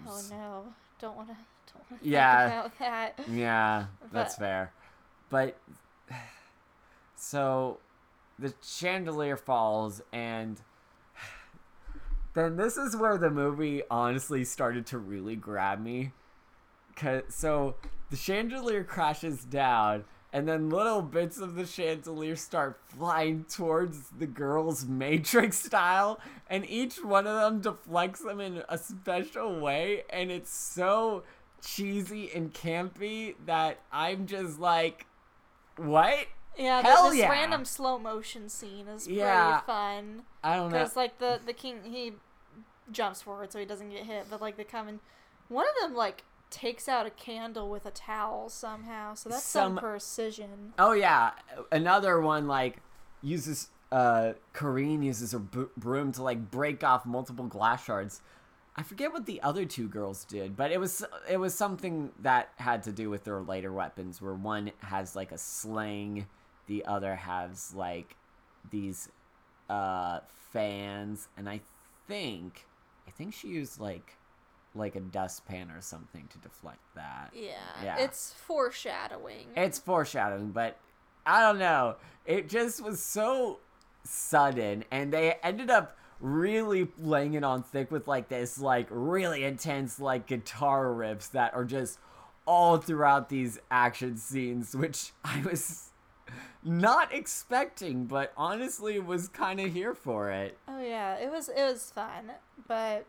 Oh no, don't want to. Don't want to Yeah. think about that. Yeah, that's But- fair. But so the chandelier falls and then this is where the movie honestly started to really grab me. Cause so the chandelier crashes down and then little bits of the chandelier start flying towards the girls matrix style and each one of them deflects them in a special way and it's so cheesy and campy that I'm just like what? Yeah, Hell this yeah. random slow motion scene is Yeah. pretty fun. I don't know. Because like the the king he jumps forward so he doesn't get hit, but like they come in. One of them like takes out a candle with a towel somehow, so that's some, Some- precision. Oh yeah, another one like uses uh Corinne uses her broom to like break off multiple glass shards. I forget what the other two girls did, but it was it was something that had to do with their lighter weapons where one has like a sling, the other has like these uh fans and I think I think she used like like a dustpan or something to deflect that. Yeah, Yeah. it's foreshadowing. It's foreshadowing, but I don't know. It just was so sudden, and they ended up really laying it on thick with like this, like really intense, like guitar riffs that are just all throughout these action scenes, which I was not expecting, but honestly was kind of here for it. Oh yeah, it was it was fun, but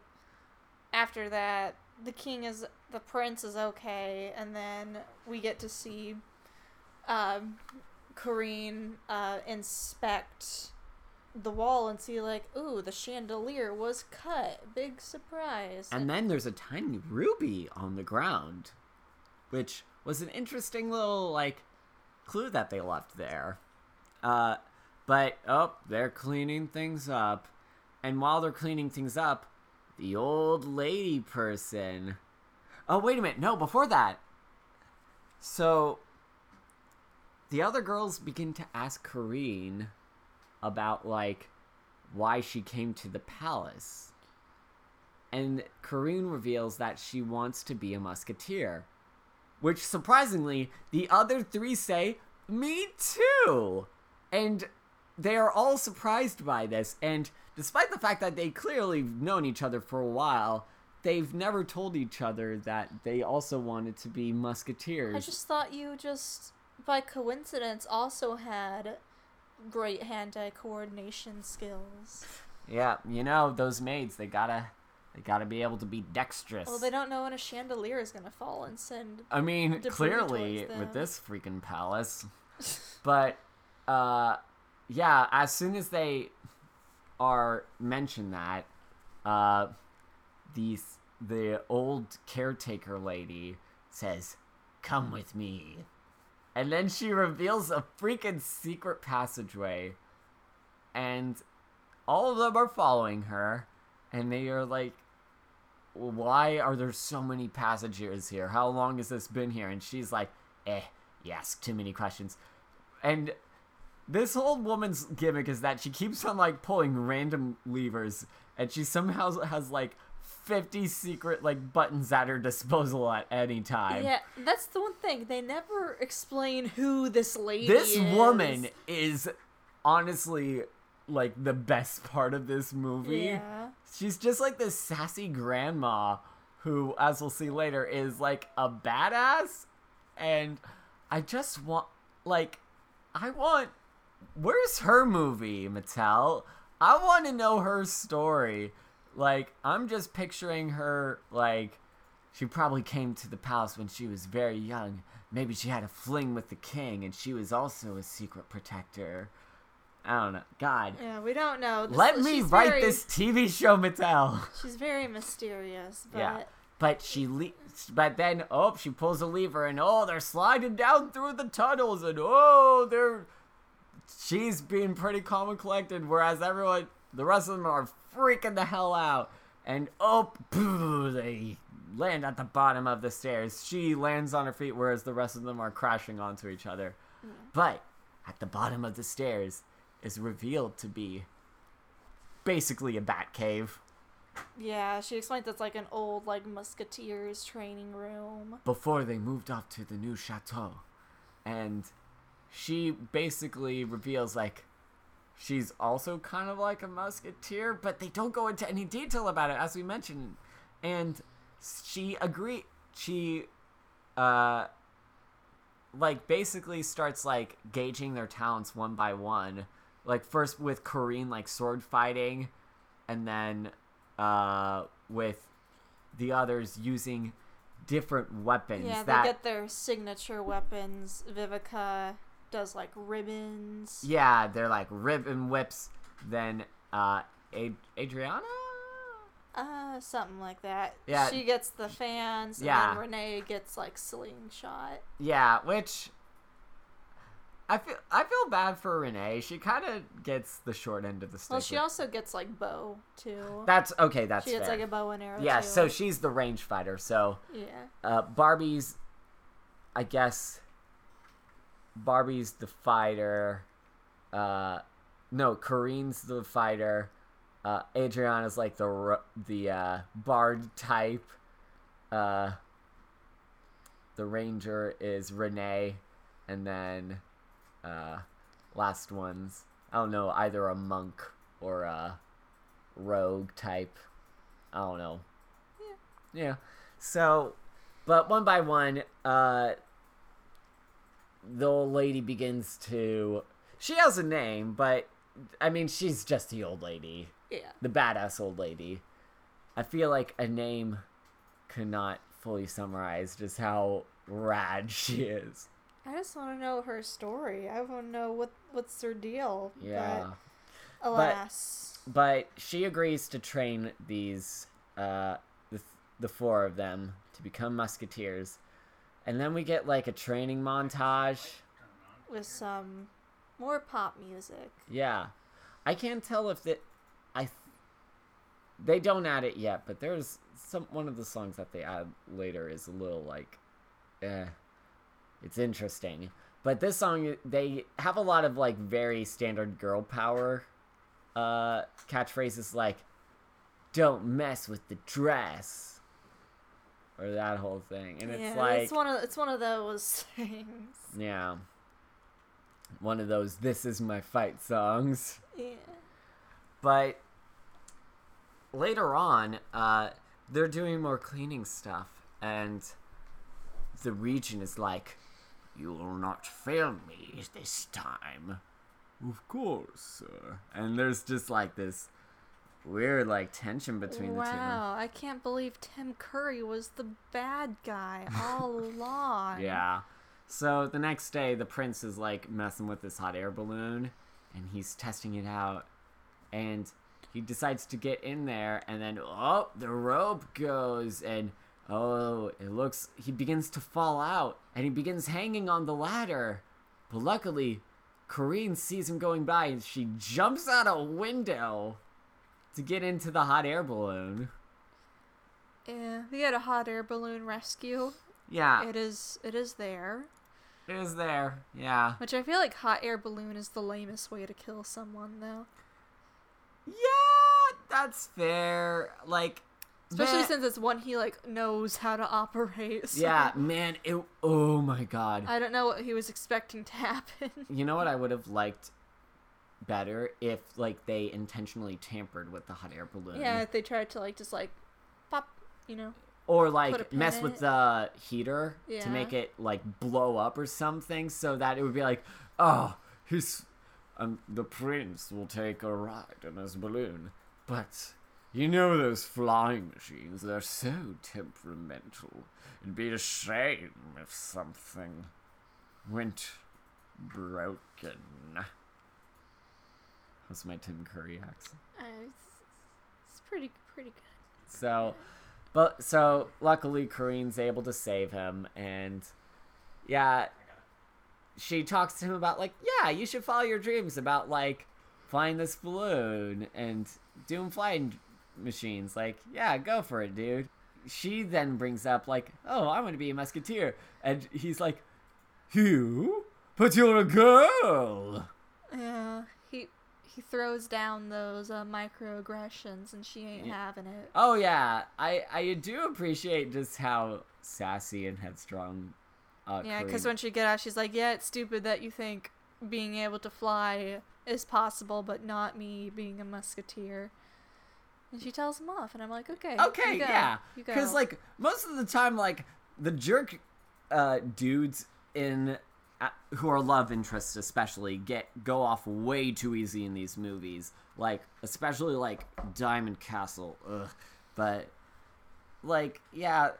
after that, the king is the prince is okay, and then we get to see um, Corinne uh, inspect the wall and see like, ooh, the chandelier was cut. Big surprise. And then there's a tiny ruby on the ground, which was an interesting little like clue that they left there. Uh, but oh, they're cleaning things up, and while they're cleaning things up, the old lady person. Oh wait a minute! No, before that. So. The other girls begin to ask Corinne about like why she came to the palace and Corinne reveals that she wants to be a musketeer. Which surprisingly, the other three say, Me too! And they are all surprised by this, and despite the fact that they clearly known each other for a while, they've never told each other that they also wanted to be musketeers. I just thought you just by coincidence also had great hand-eye coordination skills. Yeah, you know, those maids, they gotta They gotta be able to be dexterous. Well, they don't know when a chandelier is gonna fall and send. I mean, clearly with this freaking palace. but uh yeah, as soon as they are mentioned that, uh these the old caretaker lady says, "Come with me." And then she reveals a freaking secret passageway and all of them are following her and they are like why are there so many passengers here? How long has this been here? And she's like, eh, you ask too many questions. And this whole woman's gimmick is that she keeps on like pulling random levers and she somehow has like 50 secret like buttons at her disposal at any time. Yeah, that's the one thing. They never explain who this lady This is. woman is honestly like the best part of this movie. Yeah. She's just like this sassy grandma who, as we'll see later, is like a badass. And I just want, like, I want. Where's her movie, Mattel? I want to know her story. Like, I'm just picturing her, like, she probably came to the palace when she was very young. Maybe she had a fling with the king, and she was also a secret protector. I don't know. God. Yeah, we don't know. This- Let me write very- this TV show, Mattel. She's very mysterious, but Yeah. But she le- but then oh she pulls a lever and oh they're sliding down through the tunnels and oh they're she's being pretty calm and collected whereas everyone the rest of them are freaking the hell out and oh they land at the bottom of the stairs. She lands on her feet whereas the rest of them are crashing onto each other. But at the bottom of the stairs is revealed to be basically a bat cave. yeah, she explains it's like an old like musketeers training room. before they moved off to the new chateau. And she basically reveals like she's also kind of like a musketeer, but they don't go into any detail about it as we mentioned. And she agree she uh like basically starts like gauging their talents one by one. Like first with Corinne like sword fighting and then uh with the others using different weapons Yeah, that they get their signature weapons. Viveca does like ribbons. yeah they're like ribbon whips then uh Ad- adriana Uh, something like that. Yeah. She gets the fans, and Yeah. then Renee gets like slingshot. yeah which i feel i feel bad for renee she kind of gets the short end of the stick Well, she with- also gets like bow too. that's okay that's she gets fair. like a bow and arrow. yeah too. so she's the range fighter so yeah. uh, Barbie's, I guess, Barbie's the fighter. Uh, no, Corinne's the fighter. Uh, Adriana's like the the uh, bard type. Uh, the ranger is Renee, and then uh, last one's I don't know either a monk or a rogue type. I don't know. Yeah. So, but one by one, uh, the old lady begins to. She has a name, but I mean, she's just the old lady, Yeah. the badass old lady. I feel like a name cannot fully summarize just how rad she is. I just want to know her story. I want to know what what's her deal. Yeah. But alas. But she agrees to train these, uh, the, the four of them to become musketeers. And then we get like a training montage. with some more pop music. Yeah. I can't tell if that I th- they don't add it yet, but there's some one of the songs that they add later is a little like eh it's interesting. But this song they have a lot of like very standard girl power uh catchphrases like don't mess with the dress or that whole thing. And it's yeah, like it's one of it's one of those things. yeah. One of those this is my fight songs. Yeah. But later on, uh, they're doing more cleaning stuff, and the regent is like, "You will not fail me this time." Of course, sir. And there's just like this weird like tension between the two. of them. Wow, I can't believe Tim Curry was the bad guy all along. Yeah. So the next day, the prince is like messing with this hot air balloon, and he's testing it out, and he decides to get in there, and then oh, the rope goes, and oh, it looks he begins to fall out, and he begins hanging on the ladder, but luckily, Corinne sees him going by, and she jumps out a window to get into the hot air balloon. Yeah, we had a hot air balloon rescue. Yeah, It is it is there. it is there. Yeah. Which I feel like hot air balloon is the lamest way to kill someone though. Yeah, that's fair. Like, Especially man- since it's one he like knows how to operate. so yeah, man. It. Oh my god. I don't know what he was expecting to happen. you know what I would have liked better if like they intentionally tampered with the hot air balloon. yeah, if they tried to like just like pop, you know. Or like mess with the heater to make it like blow up or something, so that it would be like, oh, he's, um, the prince will take a ride in his balloon, but you know those flying machines, they're so temperamental. It'd be a shame if something went broken. That's my Tim Curry accent. Uh, it's, it's pretty pretty good. So, but so luckily, Corinne's able to save him, and yeah, she talks to him about like, yeah, you should follow your dreams about like flying this balloon and doing flying machines. Like, yeah, go for it, dude. She then brings up like, oh, I want to be a musketeer, and he's like, you, but you're a girl. Yeah, he he throws down those uh, microaggressions, and she ain't Yeah. having it. Oh yeah, I I do appreciate just how sassy and headstrong. Uh, Yeah, because when she get out, she's like, "Yeah, it's stupid that you think being able to fly is possible, but not me being a musketeer." And she tells him off, and I'm like, "Okay, Okay, you go, yeah, because like most of the time, like the jerk uh, dudes in uh, who are love interests, especially, get go off way too easy in these movies. Like especially like Diamond Castle, ugh. But like, yeah,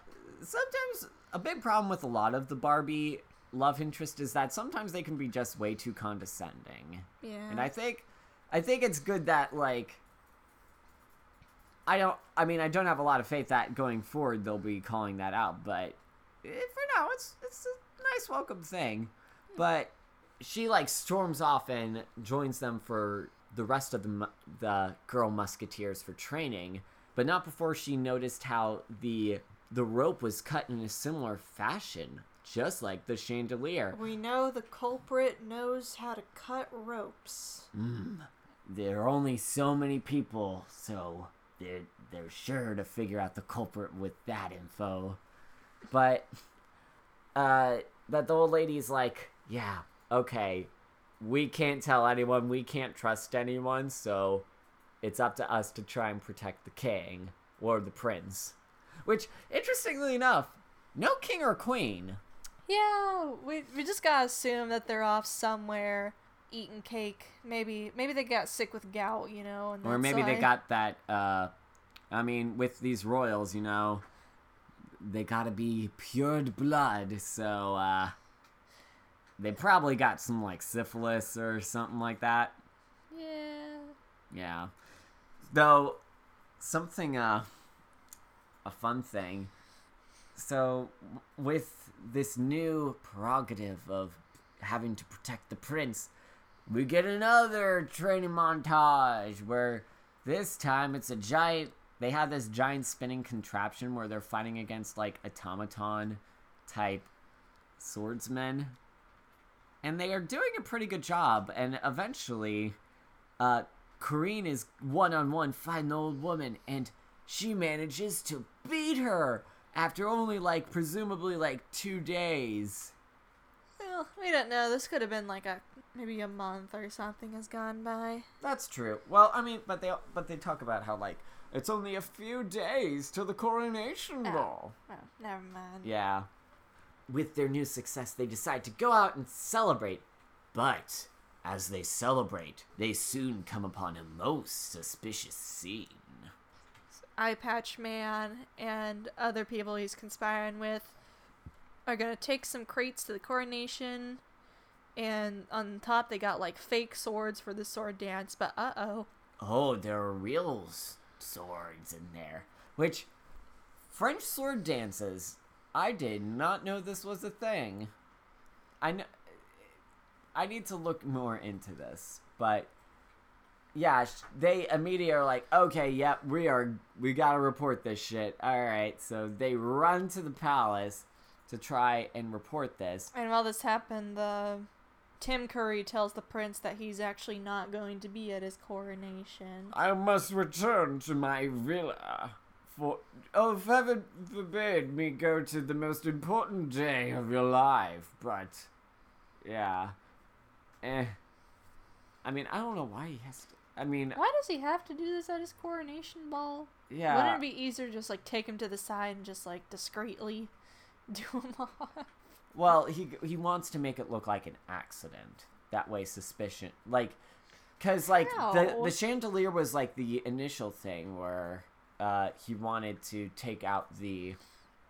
sometimes a big problem with a lot of the Barbie love interest is that sometimes they can be just way too condescending. yeah, And I think I think it's good that like I don't I mean I don't have a lot of faith that going forward they'll be calling that out, but eh, for now it's it's a nice welcome thing. But she like storms off and joins them for the rest of the the girl musketeers for training, but not before she noticed how the the rope was cut in a similar fashion, just like the chandelier. we know the culprit knows how to cut ropes. there are only so many people, so they're they're sure to figure out the culprit with that info. But uh but the old lady's like, yeah, okay. We can't tell anyone, we can't trust anyone, so it's up to us to try and protect the king or the prince. Which, interestingly enough, no king or queen. Yeah, we we just gotta assume that they're off somewhere eating cake. Maybe maybe they got sick with gout, you know, and Or maybe they got that. Uh, I mean, with these royals, you know, they gotta be pured blood, so uh, they probably got some like syphilis or something like that. Yeah. Yeah. Though, something, uh, a fun thing. So, with this new prerogative of having to protect the prince, we get another training montage where this time it's a giant. They have this giant spinning contraption where they're fighting against like automaton type swordsmen. And they are doing a pretty good job. And eventually, uh, Corinne is one on one fighting the old woman, and she manages to beat her after only like presumably like two days. Well, we don't know. This could have been like a maybe a month or something has gone by. That's true. Well, I mean, but they but they talk about how like it's only a few days to the coronation oh, ball. Oh, never mind. Yeah. With their new success, they decide to go out and celebrate. But As they celebrate, they soon come upon a most suspicious scene. Eye Patch Man and other people he's conspiring with are gonna take some crates to the coronation, and on top they got like fake swords for the sword dance. But uh oh, Oh, there are real swords in there. Which French sword dances, I did not know this was a thing. I know I need to look more into this, but yeah, they immediately are like, "Okay, yep, we are we got to report this shit." All right, so they run to the palace to try and report this. and while this happened, the Tim Curry tells the prince that he's actually not going to be at his coronation. I must return to my villa. For oh, heaven forbid me go to the most important day of your life. But yeah, eh. I mean, I don't know why he has to. I mean, Why does he have to do this at his coronation ball? yeah. Wouldn't it be easier just like take him to the side and just like discreetly do him off? Well, he he wants to make it look like an accident. That way, suspicion like, cause like the the chandelier was like the initial thing where uh he wanted to take out the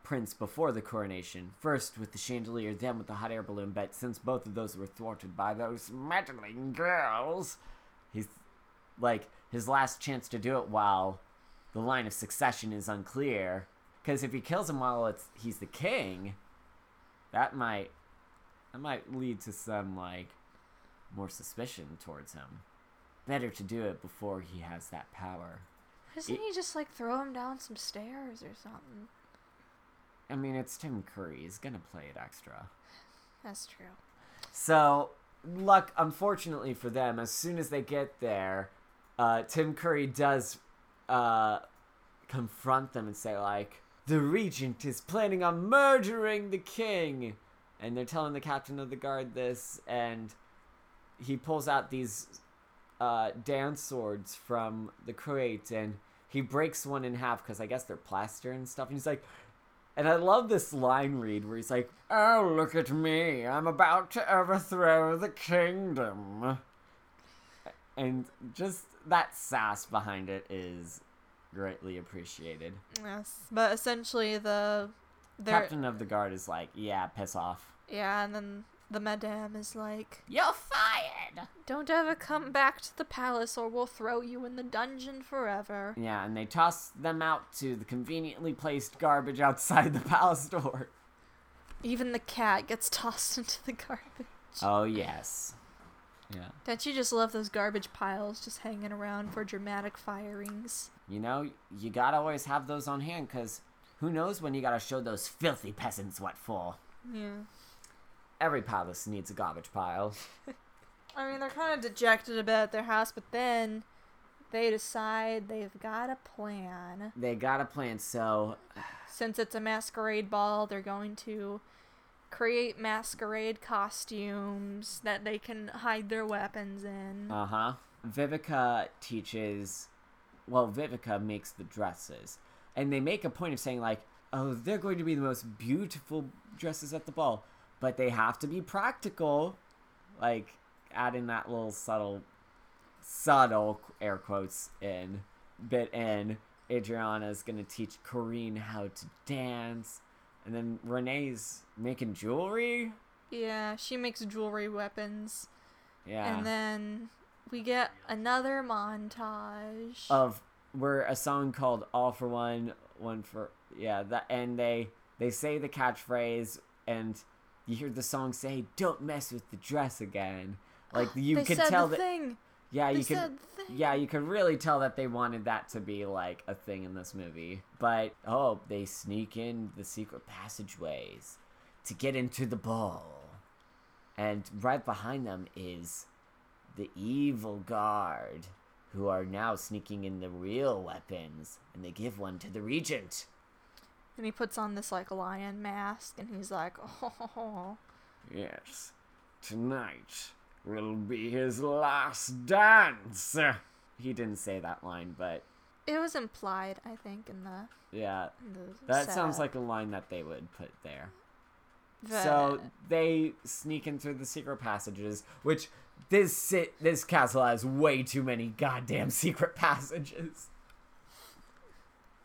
prince before the coronation. First with the chandelier, then with the hot air balloon. But since both of those were thwarted by those meddling girls, he's like his last chance to do it while the line of succession is unclear. Because if he kills him while it's he's the king, that might that might lead to some like more suspicion towards him. Better to do it before he has that power. Doesn't It- he just like throw him down some stairs or something? I mean, it's Tim Curry. He's gonna play it extra. That's true. So, luck, unfortunately for them, as soon as they get there, uh, Tim Curry does uh, confront them and say, like, the regent is planning on murdering the king. And they're telling the captain of the guard this, and he pulls out these uh, dance swords from the crate, and he breaks one in half because I guess they're plaster and stuff. And he's like, and I love this line read where he's like, Oh, look at me. I'm about to overthrow the kingdom. And just that sass behind it is greatly appreciated. Yes, but essentially the they're Captain of the guard is like, Yeah, piss off. yeah, and then the madame is like, You're fired! "Don't ever come back to the palace, or we'll throw you in the dungeon forever." Yeah, and they toss them out to the conveniently placed garbage outside the palace door. Even the cat gets tossed into the garbage. Oh, yes. Yeah. Don't you just love those garbage piles just hanging around for dramatic firings? You know, you gotta always have those on hand because who knows when you gotta show those filthy peasants what for. Yeah. Every palace needs a garbage pile. I mean, they're kind of dejected about their house, but then they decide they've got a plan. They got a plan, so Since it's a masquerade ball, they're going to create masquerade costumes that they can hide their weapons in. uh huh. Viveca teaches. Well, Viveca makes the dresses, and they make a point of saying like, "Oh, they're going to be the most beautiful dresses at the ball, but they have to be practical." Like adding that little subtle, subtle air quotes in bit in. Adriana's gonna teach Corinne how to dance, and then Renee's making jewelry. yeah, she makes jewelry weapons. Yeah. And then we get another montage. of where a song called "All for One, One for yeah," that and they they say the catchphrase and you hear the song say "Don't mess with the dress again." Like you they could tell the that thing. yeah, They you could said the thing. Yeah, you could really tell that they wanted that to be like a thing in this movie. But oh, they sneak in the secret passageways to get into the ball. And right behind them is the evil guard who are now sneaking in the real weapons and they give one to the regent. And he puts on this like lion mask, and he's like, "Oh, Yes. Tonight will be his last dance. He didn't say that line, but it was implied, I think, in the, yeah, in the That sounds like a line that they would put there. So they sneak in through the secret passages, which this sit this castle has way too many goddamn secret passages.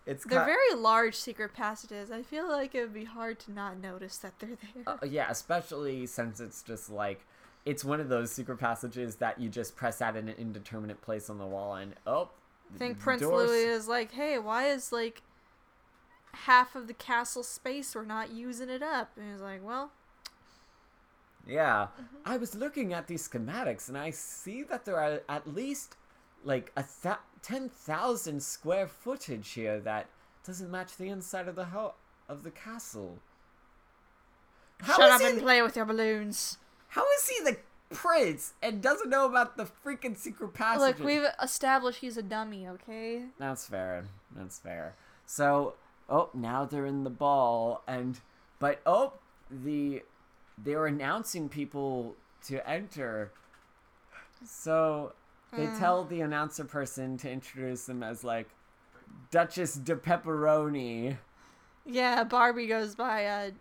It's They're ki- very large secret passages. I feel like it would be hard to not notice that they're there. Uh, yeah, especially since it's just like it's one of those secret passages that you just press at an indeterminate place on the wall and oh I think Prince doors- Louis is like, hey, why is like half of the castle space we're not using it up? And he's like, well, Yeah, Mm-hmm. I was looking at these schematics and I see that there are at least like a th- ten thousand square footage here that doesn't match the inside of the ho- of the castle. How shut up he- and play with your balloons. How is he the prince and doesn't know about the freaking secret passages? Look, we've established he's a dummy, okay? That's fair. That's fair. So, oh, now they're in the ball, and but oh, the they're announcing people to enter. So they tell the announcer person to introduce them as like Duchess de Pepperoni. Yeah, Barbie goes by uh,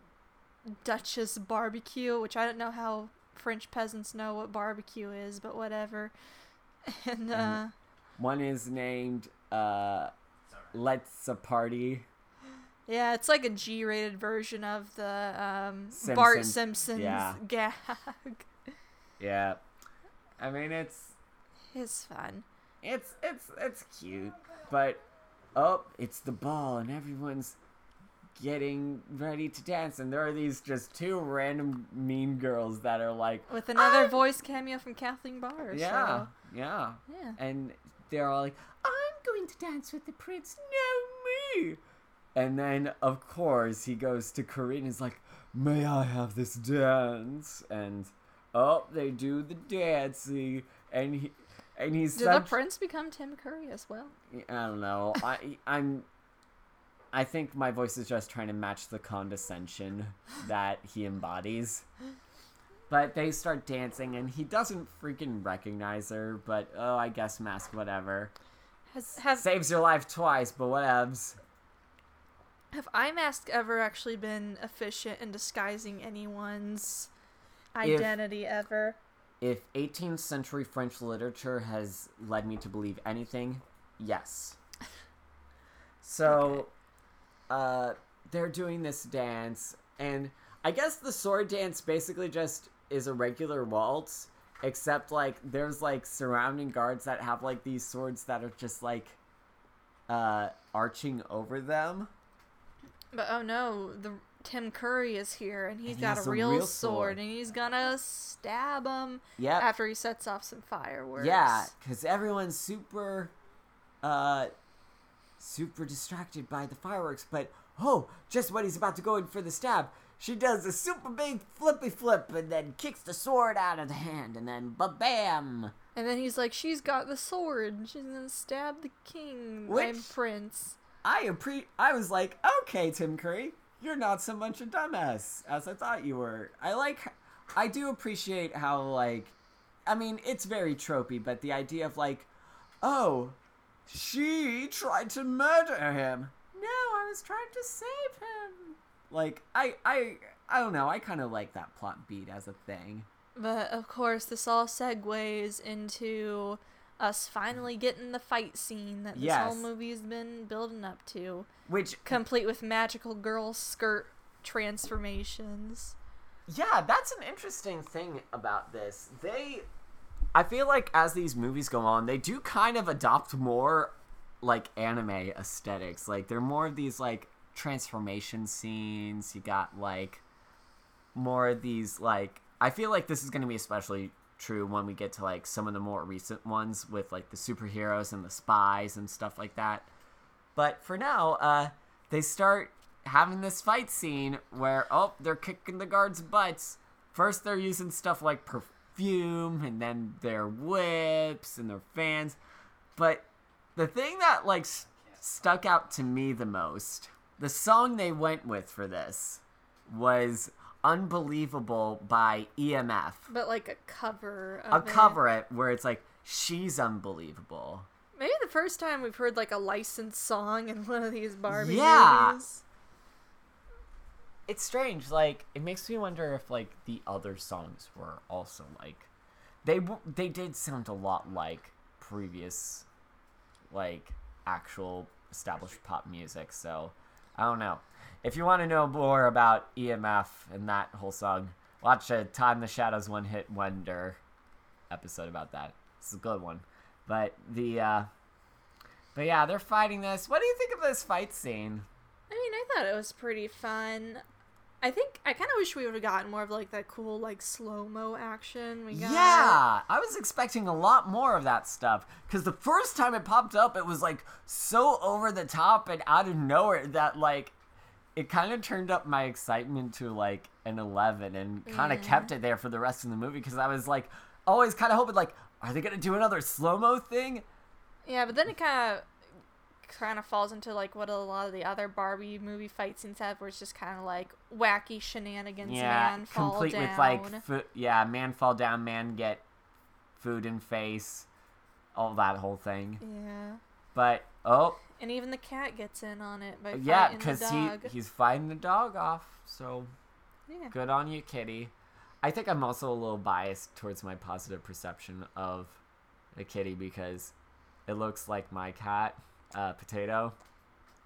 Duchess Barbecue, which I don't know how French peasants know what barbecue is, but whatever. And uh, One is named uh, Let's a Party. yeah, it's like a G-rated version of the um, Bart Simpsons. Simpson's Yeah. gag. Yeah, I mean it's It's fun. It's it's it's cute, but oh, it's the ball and everyone's getting ready to dance, and there are these just two random mean girls that are like, With another "I'm-" voice cameo from Kathleen Barr. yeah, So, yeah, yeah. and they're all like, I'm going to dance with the prince, no me. And then of course he goes to Corinne and is like, May I have this dance? And oh, they do the dancing, and he. And he's Did the prince become Tim Curry as well? I don't know. I I'm I think my voice is just trying to match the condescension that he embodies. But they start dancing and he doesn't freaking recognize her, but oh, I guess mask whatever. Has have Saves your life twice, but whatevs. have iMask ever actually been efficient in disguising anyone's identity ever? If 18th century French literature has led me to believe anything, yes. So, uh, they're doing this dance, and I guess the sword dance basically just is a regular waltz, except like there's like surrounding guards that have like these swords that are just like uh arching over them. But oh no, the Tim Curry is here and he's And he got a a real, real sword, sword. and he's gonna stab him Yep. after he sets off some fireworks. Yeah, because everyone's super, uh, super distracted by the fireworks. But oh, just when he's about to go in for the stab, she does a super big flippy flip and then kicks the sword out of the hand, and then ba bam. And then he's like, "She's got the sword. She's gonna stab the king Which- and prince." I appre- I was like, okay, Tim Curry, you're not so much a dumbass as I thought you were. I like, I do appreciate how like, I mean, it's very tropey, but the idea of like, oh, she tried to murder him. No, I was trying to save him. Like, I, I, I don't know. I kind of like that plot beat as a thing. But of course, this all segues into us finally getting the fight scene that this whole movie's been building up to, Which, complete with magical girl skirt transformations. Yeah, that's an interesting thing about this. They I feel like as these movies go on, they do kind of adopt more like anime aesthetics. Like they're more of these like transformation scenes. You got like more of these like I feel like this is going to be especially true when we get to like some of the more recent ones with like the superheroes and the spies and stuff like that. But for now, uh, they start having this fight scene where oh they're kicking the guards' butts. First they're using stuff like perfume, and then their whips and their fans. But the thing that like s- stuck out to me the most, the song they went with for this was "Unbelievable" by EMF. But like a cover. A Of it. cover it where it's like she's unbelievable. Maybe the first time we've heard like a licensed song in one of these Barbie Yeah. movies. It's strange. Like it makes me wonder if like the other songs were also like they they did sound a lot like previous like actual established pop music. So I don't know. If you want to know more about EMF and that whole song, watch a Todd in the Shadows One Hit Wonder episode about that. It's a good one. But the uh but yeah, they're fighting this. What do you think of this fight scene? I mean, I thought it was pretty fun. I think I kind of wish we would have gotten more of like that cool like slow mo action we got. Yeah, I was expecting a lot more of that stuff because the first time it popped up, it was like so over the top and out of nowhere that like it kind of turned up my excitement to like an 11 and kind of Yeah. kept it there for the rest of the movie because I was like always kind of hoping like, are they gonna do another slow mo thing? Yeah, but then it kind of kind of falls into like what a lot of the other Barbie movie fight scenes have, where it's just kind of like wacky shenanigans, man fall complete down. with like fo- yeah, man fall down, man get food in face, all that whole thing. yeah, But oh and even the cat gets in on it by yeah, because he he's fighting the dog off. So yeah. good on you, kitty. I think I'm also a little biased towards my positive perception of the kitty because it looks like my cat, uh, potato,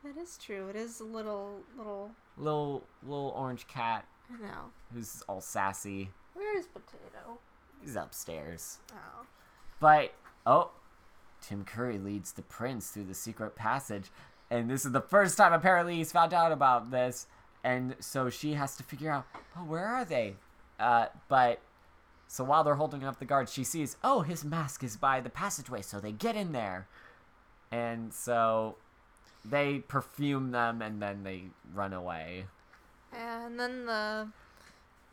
That is true. It is a little little. little little orange cat I know. who's all sassy. Where is Potato? He's upstairs. Oh. But oh, Tim Curry leads the prince through the secret passage, and this is the first time apparently he's found out about this, and so she has to figure out, oh, where are they? Uh, but so while they're holding up the guard, she sees, oh, his mask is by the passageway, so they get in there, and so they perfume them, and then they run away. And then the.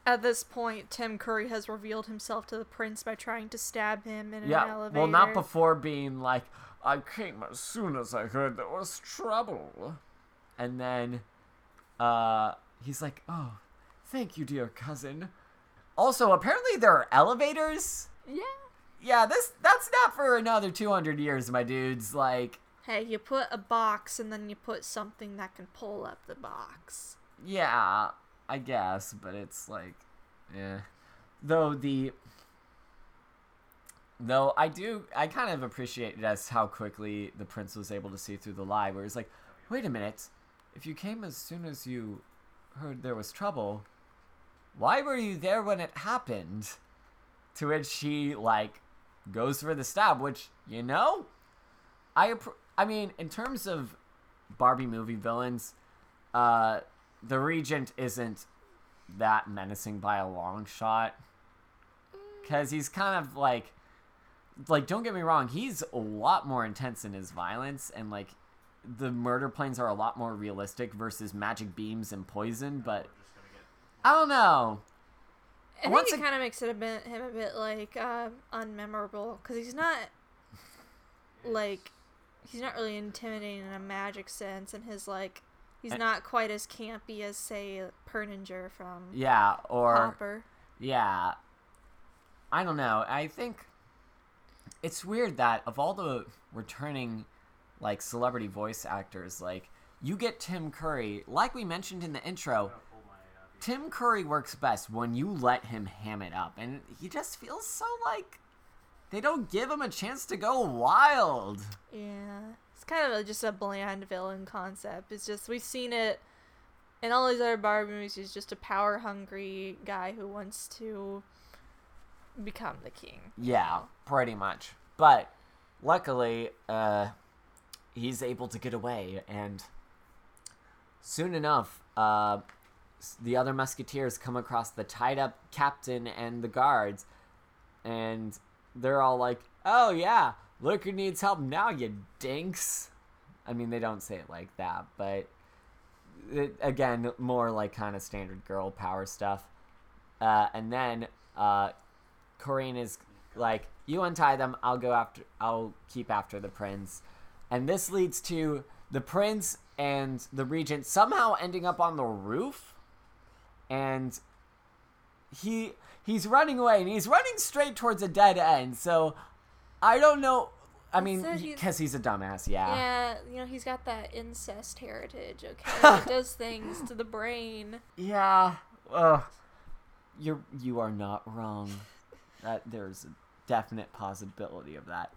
At this point, Tim Curry has revealed himself to the prince by trying to stab him in an Yeah, elevator. well, not before being like, I came as soon as I heard there was trouble. And then, uh, he's like, oh, thank you, dear cousin. Also, apparently there are elevators. Yeah. Yeah, this that's not for another 200 years, my dudes. Like, Hey, you put a box and then you put something that can pull up the box. yeah, I guess, but it's like, yeah. Though the Though I do, I kind of appreciate just how quickly the prince was able to see through the lie. Where he's like, "Wait a minute, if you came as soon as you heard there was trouble, why were you there when it happened?" To which she like goes for the stab, which you know, I I mean, in terms of Barbie movie villains, uh, the Regent isn't that menacing by a long shot. Because he's kind of like like don't get me wrong he's a lot more intense in his violence and like the murder planes are a lot more realistic versus magic beams and poison but i don't know I Once think it ag- kind of makes it a bit him a bit like uh, unmemorable because he's not like he's not really intimidating in a magic sense, and his like he's not quite as campy as say Preminger from yeah or Hopper. yeah. I don't know. I think it's weird that of all the returning like celebrity voice actors like you get tim curry like we mentioned in the intro tim curry works best when you let him ham it up and he just feels so like they don't give him a chance to go wild Yeah, it's kind of a, just a bland villain concept. It's just we've seen it in all these other Barbie movies. He's just a power hungry guy who wants to become the king. Yeah, pretty much. But luckily, uh, he's able to get away, and soon enough, uh, the other musketeers come across the tied up captain and the guards, and they're all like, "Oh yeah, look who needs help now, you dinks." I mean, they don't say it like that, but it, again, more like kind of standard girl power stuff. Uh, and then uh, Corinne is like, "You untie them. I'll go after. I'll keep after the prince." And this leads to the prince and the regent somehow ending up on the roof, and he he's running away and he's running straight towards a dead end. So I don't know. I mean, said he's- because he's a dumbass. Yeah. Yeah, you know, he's got that incest heritage, okay? He does things to the brain. Yeah. Uh, you're you are not wrong. That there's a definite possibility of that.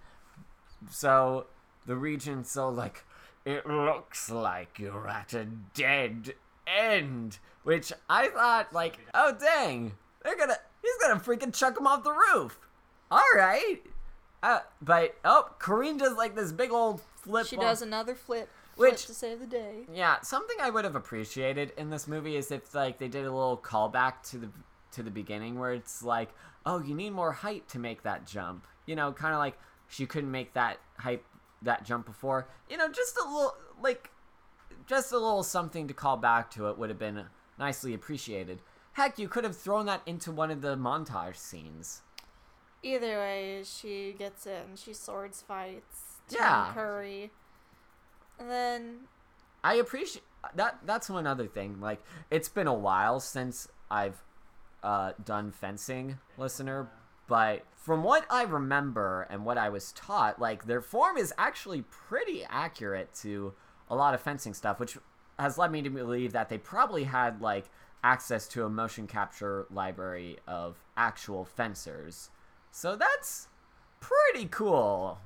So the regent's so like, it looks like you're at a dead end. Which I thought like, oh dang, they're gonna he's gonna freaking chuck him off the roof. All right. Uh, but oh, Corinne does like this big old flip. She does another flip, flip Which- to save the day. yeah, something I would have appreciated in this movie is if like they did a little callback to the to the beginning where it's like, oh, you need more height to make that jump. You know, kind of like she couldn't make that height that jump before. You know, just a little like just a little something to call back to it would have been nicely appreciated. Heck, you could have thrown that into one of the montage scenes. Either way, she gets it and she swords fights Tim Yeah. Curry. And then I appreciate that. That's one other thing. Like, it's been a while since I've uh, done fencing, listener. But from what I remember and what I was taught, like their form is actually pretty accurate to a lot of fencing stuff, which has led me to believe that they probably had like access to a motion capture library of actual fencers. So that's pretty cool.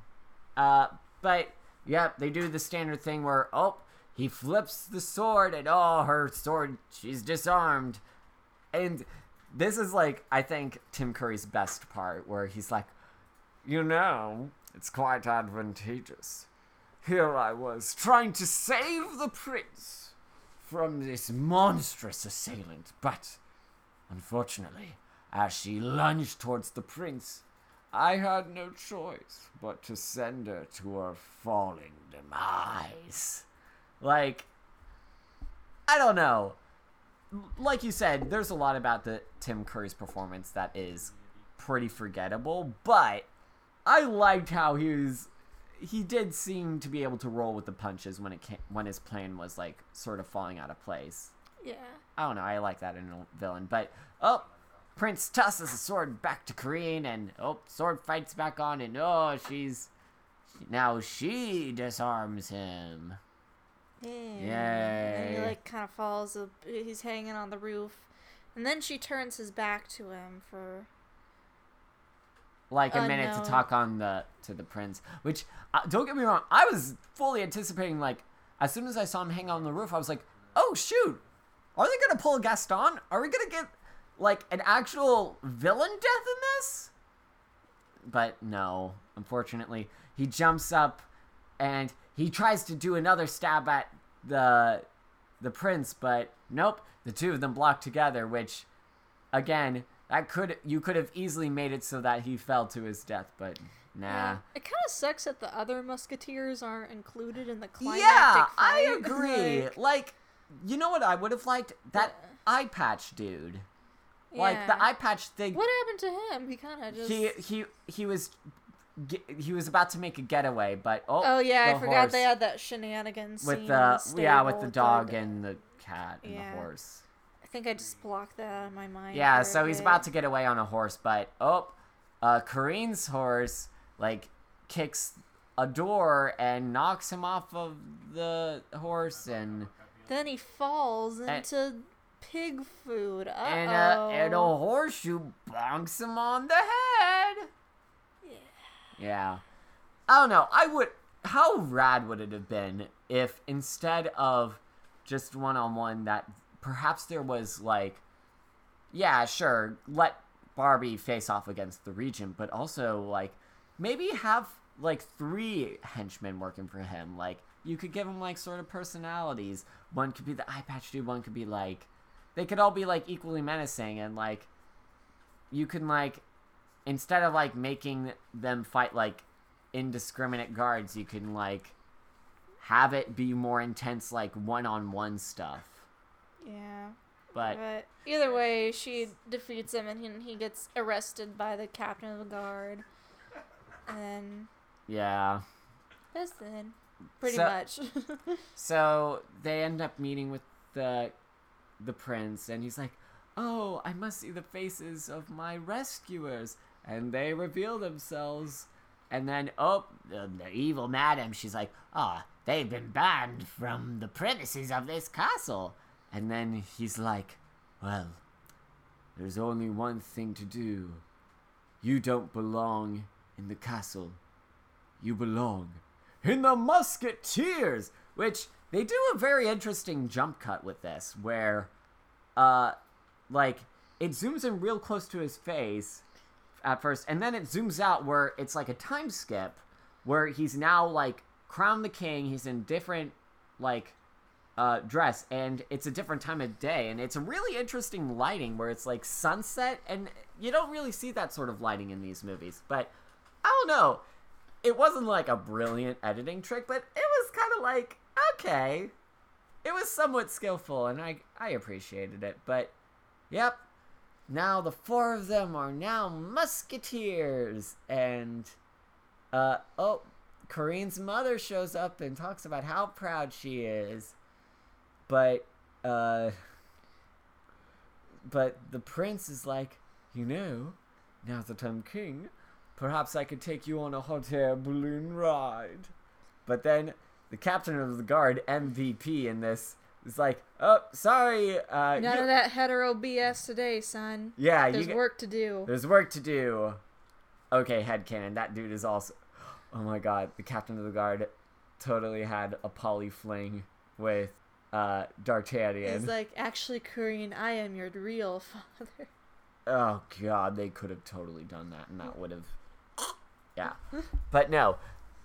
Uh, but yeah, they do the standard thing where oh, he flips the sword and oh, her sword, she's disarmed, and this is like I think Tim Curry's best part where he's like, you know, it's quite advantageous. Here I was trying to save the prince from this monstrous assailant, but unfortunately, as she lunged towards the prince, I had no choice but to send her to her falling demise. Like, I don't know. Like you said, there's a lot about the Tim Curry's performance that is pretty forgettable, but I liked how he was. He did seem to be able to roll with the punches when it came, when his plan was like sort of falling out of place. yeah. I don't know. I like that in a villain. But oh, Prince tosses the sword back to Corinne, and oh, sword fights back on, and oh, she's now she disarms him. Yeah. And he like kind of falls. He's hanging on the roof, and then she turns his back to him for. Like a minute Unknown. to talk on the to the prince. Which uh, don't get me wrong, I was fully anticipating. Like as soon as I saw him hang on the roof, I was like, oh shoot, are they gonna pull a Gaston? Are we gonna get like an actual villain death in this? But no, unfortunately, he jumps up and he tries to do another stab at the the prince, but nope, the two of them block together, which again, that could you could have easily made it so that he fell to his death, but nah. Yeah. It kind of sucks that the other Musketeers aren't included in the climactic Yeah, fight. I agree. Like, like, you know what I would have liked? That eye patch dude. Like the eye patch thing. what happened to him? He kind of just. He he he was he was about to make a getaway, but oh oh yeah, I forgot they had that shenanigans scene with the, the yeah with the dog and the cat and Yeah. the horse. I think I just blocked that out of my mind. Yeah, so he's about to get away on a horse, but oh, uh, Corinne's horse like kicks a door and knocks him off of the horse, and Then he falls into pig food. Uh and uh, and a horseshoe bonks him on the head. Yeah. Yeah. I don't know. I would. How rad would it have been if instead of just one on one, that perhaps there was like, yeah, sure, let Barbie face off against the Regent, but also like maybe have like three henchmen working for him. Like you could give him like sort of personalities. One could be the eye patch dude. One could be like, they could all be like equally menacing and like, you can like instead of like making them fight like indiscriminate guards, you can like have it be more intense, like one-on-one stuff. Yeah. But But either way, she defeats him and he, he gets arrested by the captain of the guard. And then yeah, that's it. Pretty So- much. so they end up meeting with the the prince, and he's like, "Oh, I must see the faces of my rescuers," and they reveal themselves, And then, oh, the, the evil madam, she's like, oh, they've been banned from the premises of this castle. And then he's like, well, there's only one thing to do. You don't belong in the castle. You belong in the Musketeers, which they do a very interesting jump cut with this, where, uh, like it zooms in real close to his face at first, and then it zooms out where it's like a time skip, where he's now like crowned the king. He's in different like uh, dress, and it's a different time of day, and it's a really interesting lighting where it's like sunset, and you don't really see that sort of lighting in these movies. But I don't know, it wasn't like a brilliant editing trick, but it was kind of like okay, it was somewhat skillful, and I I appreciated it. But yep, now the four of them are now musketeers, and uh oh. Corinne's mother shows up and talks about how proud she is but uh but the prince is like you know now that i'm king perhaps i could take you on a hot air balloon ride but then the captain of the guard mvp in this is like oh sorry uh None you- of that hetero BS today, son. yeah There's you work to do. there's work to do. Okay, headcanon. That dude is also. Oh my god, the captain of the guard totally had a poly fling with uh, D'Artagnan. He's like, actually, Corinne, I am your real father. oh god, they could have totally done that, and that would have. Yeah. But no,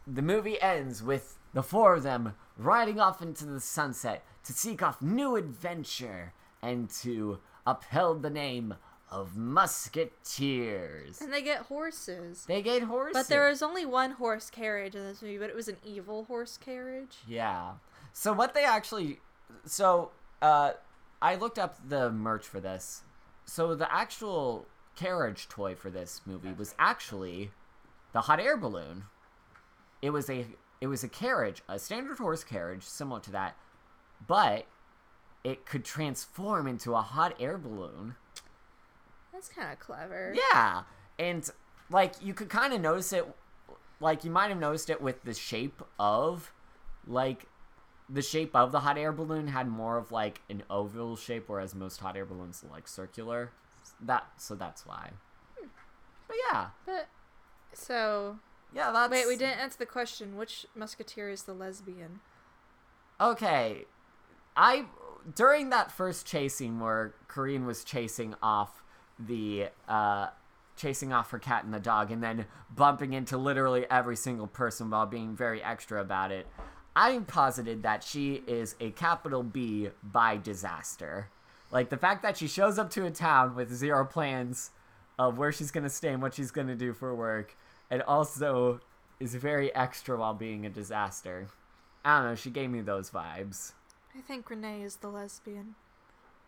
the movie ends with the four of them riding off into the sunset to seek off new adventure and to uphold the name of Musketeers. And they get horses. They get horses. But there was only one horse carriage in this movie, but it was an evil horse carriage. Yeah. So what they actually so uh I looked up the merch for this. So the actual carriage toy for this movie was actually the hot air balloon. It was a it was a carriage, a standard horse carriage similar to that, but it could transform into a hot air balloon. That's kind of clever. Yeah, and like you could kind of notice it, like you might have noticed it with the shape of, like, the shape of the hot air balloon had more of like an oval shape, whereas most hot air balloons are like circular. That so that's why. But yeah, But so yeah, that's wait, we didn't answer the question. Which musketeer is the lesbian? Okay, I during that first chasing where Corinne was chasing off the uh chasing off her cat and the dog and then bumping into literally every single person while being very extra about it. I'm posited that she is a capital B bi disaster. Like the fact that she shows up to a town with zero plans of where she's gonna stay and what she's gonna do for work, and also is very extra while being a disaster. I don't know. She gave me those vibes. I think Renee is the lesbian.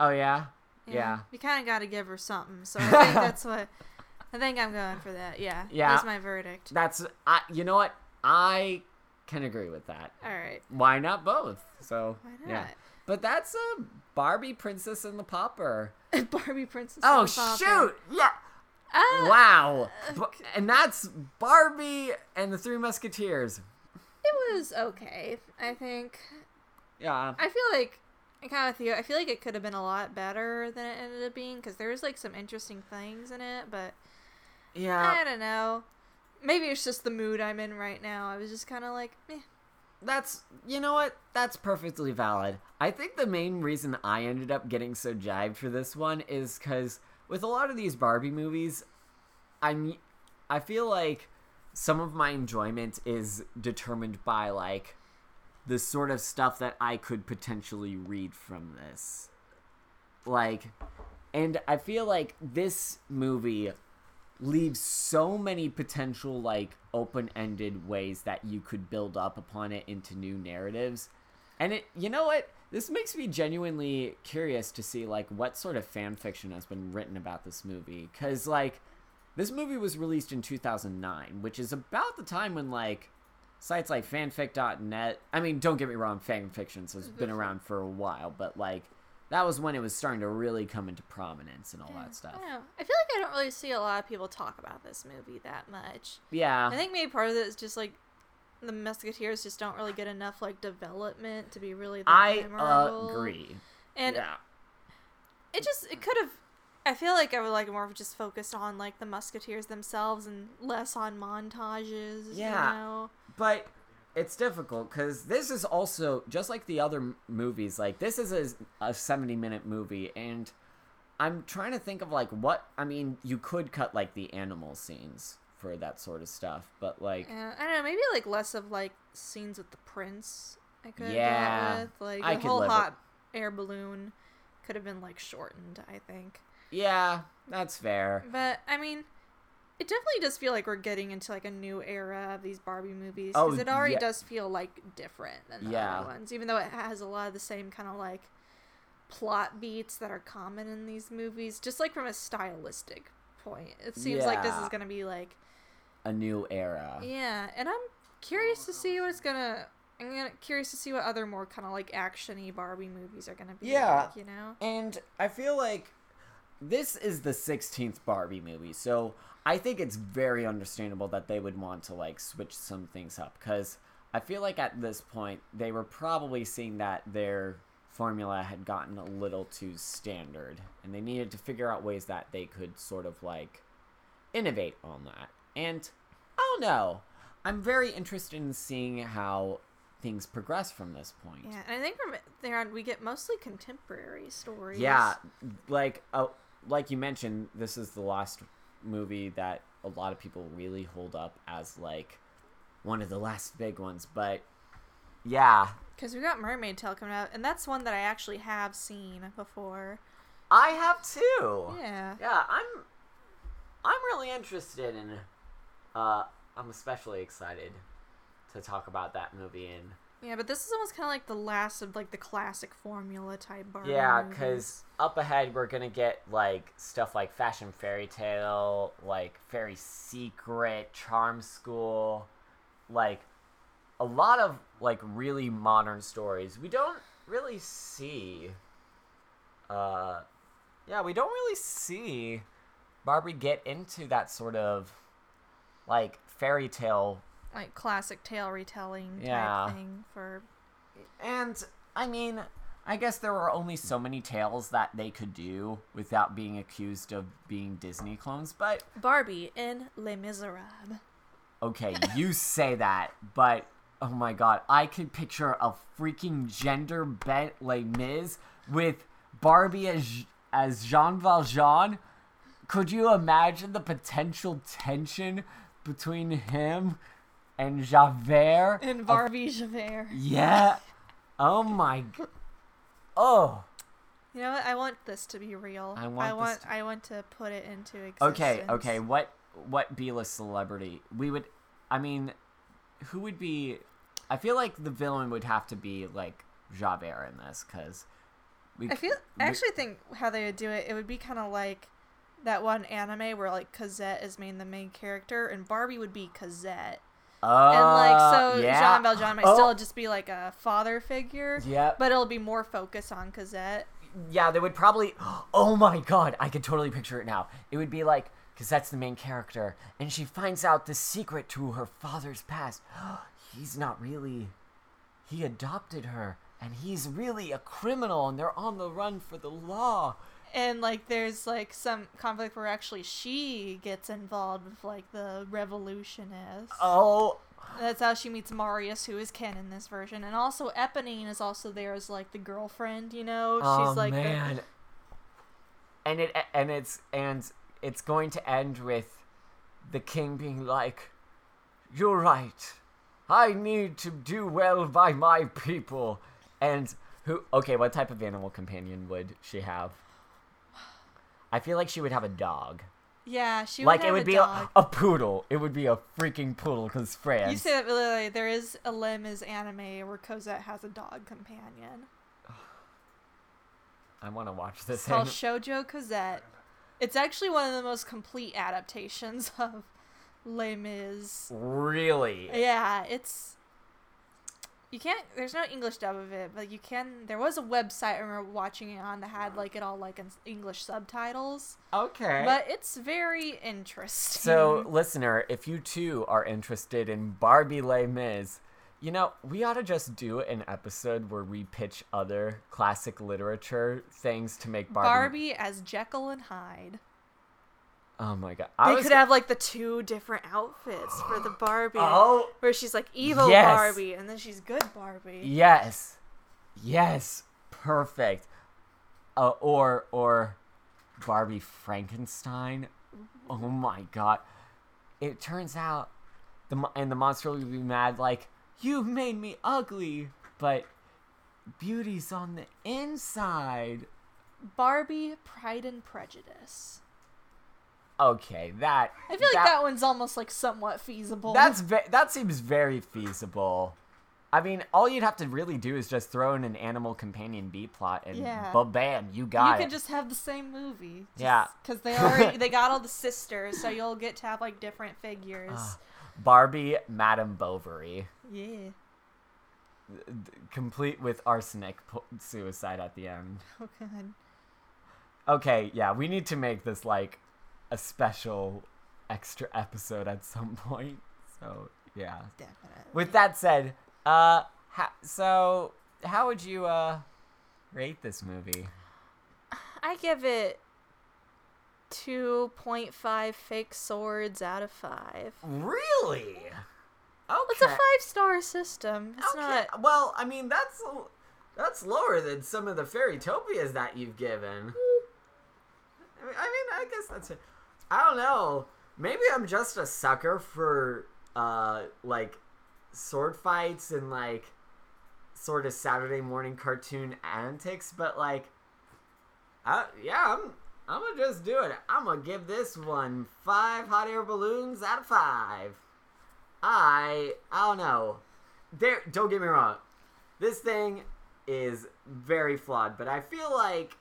Oh yeah, yeah. You kind of got to give her something. So I think that's what. I think I'm going for that. Yeah. Yeah. That's my verdict. That's I. You know what? I can agree with that. All right. Why not both? So Why yeah. not? But that's a Barbie Princess and the Pauper. Barbie Princess. Oh and the Pauper. shoot! Yeah. Ah, Wow. Bu- and that's Barbie and the Three Musketeers. It was okay. I think. Yeah. I feel like. I kind of with you. I feel like it could have been a lot better than it ended up being because there was like some interesting things in it, but Yeah. I don't know. Maybe it's just the mood I'm in right now. I was just kind of like, eh. That's you know what? That's perfectly valid. I think the main reason I ended up getting so jived for this one is because with a lot of these Barbie movies, I'm I feel like some of my enjoyment is determined by like the sort of stuff that I could potentially read from this. Like and I feel like this movie leaves so many potential like open-ended ways that you could build up upon it into new narratives. And it you know what? This makes me genuinely curious to see like what sort of fan fiction has been written about this movie. Because like this movie was released in 2009 which is about the time when like sites like fanfic.net i mean don't get me wrong fan fiction has been around for a while but like that was when it was starting to really come into prominence and all that stuff. don't. I feel like I don't really see a lot of people talk about this movie that much. Yeah. I think maybe part of it is just like the Musketeers just don't really get enough like development to be really I memorable. agree. And yeah. it just it could have I feel like I would like more of just focused on like the Musketeers themselves and less on montages. Yeah. You know? But it's difficult because this is also just like the other movies. Like this is a, a seventy-minute movie, and I'm trying to think of like what I mean. You could cut like the animal scenes for that sort of stuff, but like Yeah, I don't know, maybe like less of like scenes with the prince. I could have Yeah, with like I the whole hot air balloon could have been like shortened. I think. yeah, that's fair. But I mean, it definitely does feel like we're getting into like a new era of these Barbie movies Oh, because it already yeah. does feel like different than the Yeah. other ones, even though it has a lot of the same kind of like plot beats that are common in these movies. Just like from a stylistic point, it seems like this is gonna be like A new era. yeah, and I'm curious to see what it's gonna. I'm gonna curious to see what other more kind of like actiony Barbie movies are gonna be. Yeah. like, you know. And I feel like this is the 16th Barbie movie, so I think it's very understandable that they would want to like switch some things up cuz I feel like at this point they were probably seeing that their formula had gotten a little too standard and they needed to figure out ways that they could sort of like innovate on that. And I don't know. I'm very interested in seeing how things progress from this point. Yeah, and I think from there on we get mostly contemporary stories. Yeah, like uh, like you mentioned, this is the last movie that a lot of people really hold up as like one of the last big ones. But yeah, Because we got Mermaid Tale coming out, and that's one that I actually have seen before. I have too. Yeah. Yeah, I'm I'm really interested in. Uh, I'm especially excited to talk about that movie and Yeah, but this is almost kind of like the last of like the classic formula type Barbie. Yeah, because up ahead we're gonna get like stuff like Fashion Fairy Tale, like Fairy Secret, Charm School, like a lot of like really modern stories. We don't really see. Uh, yeah, we don't really see Barbie get into that sort of like fairy tale like classic tale retelling type Yeah. thing for And I mean, I guess there were only so many tales that they could do without being accused of being Disney clones. But Barbie in Les Miserables. okay, you say that, but oh my god, I could picture a freaking gender bent Les Mis with Barbie as as Jean Valjean. Could you imagine the potential tension between him and Javert? And Barbie Javert. Yeah. Oh my. g- Oh. You know what? I want this to be real. I want I want. to- I want to put it into existence. Okay, okay. What what B-list celebrity we would? I mean, who would be? I feel like the villain would have to be like Javert in this because we. I feel. I we- actually think how they would do it. It would be kind of like that one anime where like Cosette is main the main character, and Barbie would be Cosette. Uh, and like so, yeah. Jean Valjean might Oh, still just be like a father figure. Yeah. But it'll be more focused on Cosette. yeah, they would probably. Oh my god, I could totally picture it now. It would be like that's the main character, and she finds out the secret to her father's past. He's not really. He adopted her, and he's really a criminal, and they're on the run for the law. And like there's like some conflict where actually she gets involved with like the revolutionists. Oh, That's how she meets Marius, who is Ken in this version, and also Eponine is also there as like the girlfriend. You know, oh she's like the- man. And it and it's and it's going to end with the king being like, "You're right. I need to do well by my people." And who? Okay, what type of animal companion would she have? I feel like she would have a dog. yeah, she would like it would a be a, a poodle. It would be a freaking poodle because France. You say that really. There is a Les Mis anime where Cosette has a dog companion. I want to watch this. It's called Shoujo Cosette. It's actually one of the most complete adaptations of Les Mis. really? Yeah, it's You can't. There's no English dub of it, but you can. There was a website I remember watching it on that had like it all like in English subtitles. Okay. But it's very interesting. So, listener, if you too are interested in Barbie Les Mis, you know, we ought to just do an episode where we pitch other classic literature things to make Barbie. Barbie as Jekyll and Hyde. Oh my god. They I was could have like the two different outfits for the Barbie. Oh. Where she's like evil Yes. Barbie and then she's good Barbie. Yes. Yes. Perfect. Uh, or or Barbie Frankenstein. Oh my god. It turns out the and the monster will be mad like you've made me ugly, but beauty's on the inside. Barbie Pride and Prejudice. Okay, that I feel like that, one's almost like somewhat feasible. That's ve- that seems very feasible. I mean, all you'd have to really do is just throw in an animal companion B plot, and Yeah. bam, you got you got could it. just have the same movie. Yeah. Because they already they got all the sisters, so you'll get to have like different figures. Ah. Barbie, Madame Bovary, yeah. complete with arsenic suicide at the end. Oh god. Okay, yeah, we need to make this like a special extra episode at some point. So yeah. Definitely. With that said, uh, ha- so how would you uh rate this movie? I give it 2.5 fake swords out of 5. Really? Okay. It's a five star system. It's okay. not. Well, I mean that's that's lower than some of the fairytopias that you've given. I mean, I mean, I guess that's it. I don't know. Maybe I'm just a sucker for uh like sword fights and like sort of Saturday morning cartoon antics, but like, yeah, I'm I'm gonna just do it. I'm gonna give this one five hot air balloons out of five. I I don't know. There, don't get me wrong. This thing is very flawed, but I feel like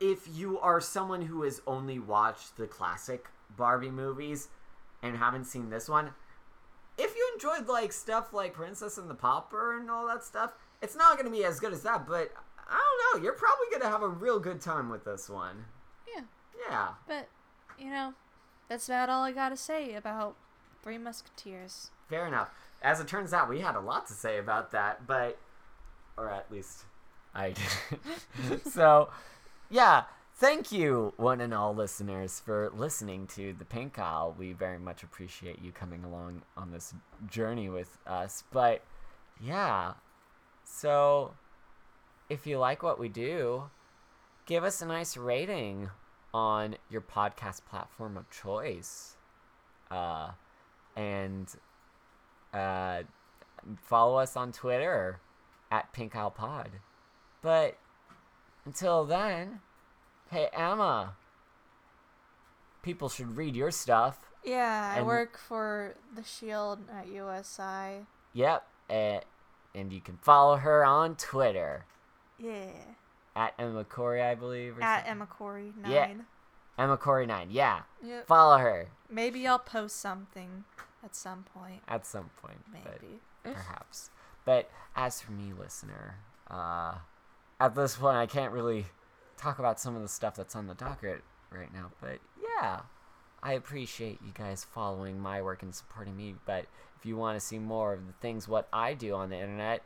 if you are someone who has only watched the classic Barbie movies and haven't seen this one, if you enjoyed like stuff like Princess and the Pauper and all that stuff, it's not going to be as good as that, but I don't know, you're probably going to have a real good time with this one. Yeah. Yeah. But, you know, that's about all I gotta say about Three Musketeers. Fair enough. As it turns out, we had a lot to say about that, but or at least I did. so, yeah, thank you, one and all listeners, for listening to the Pink Aisle. We very much appreciate you coming along on this journey with us. But yeah, so if you like what we do, give us a nice rating on your podcast platform of choice. Uh, and uh, follow us on Twitter at Pink Aisle Pod. But until then, hey Emma, people should read your stuff. Yeah, I work for the Shield at USI. Yep, uh, and you can follow her on Twitter Yeah. at Emma Corry, I believe. At something. Emma Corry 9. Yeah. Emma Corry nine. Yeah, Yep. follow her Maybe I'll post something at some point. at some point. but- Maybe. perhaps. But as for me, listener, uh, at this point, I can't really talk about some of the stuff that's on the docket right now. But yeah, I appreciate you guys following my work and supporting me. But if you want to see more of the things what I do on the internet,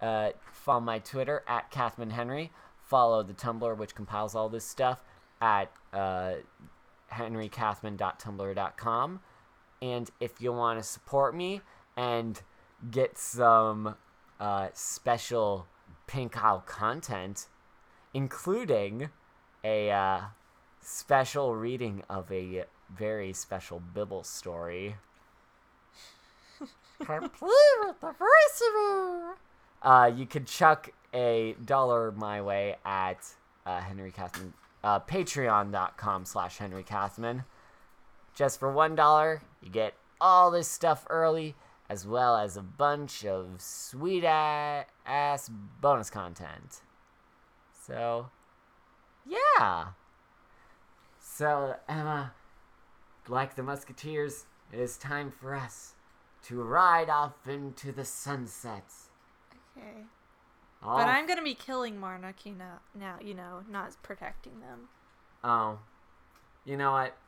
uh, follow my Twitter at Kathman Henry. Follow the Tumblr, which compiles all this stuff, at uh, henrykathman.tumblr.com. And if you want to support me and get some uh, special Pink Aisle content, including a uh, special reading of a very special Bible story. Complete with the voiceover. Uh, you could chuck a dollar my way at uh, Henry Kathman, uh, patreon.com slash Henry Kathman. Just for one dollar, you get all this stuff early, as well as a bunch of sweet ass bonus content. So, yeah. So, Emma, like the Musketeers, it is time for us to ride off into the sunsets. Okay. But I'm gonna be killing Marnaki now, now, you know, not protecting them. Oh, you know what?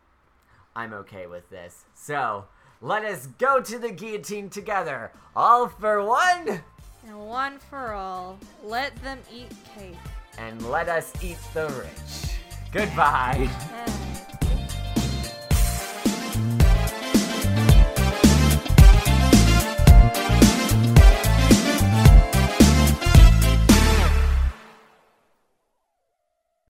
I'm okay with this. So, let us go to the guillotine together. All for one, And one for all, let them eat cake. and let us eat the rich. Goodbye.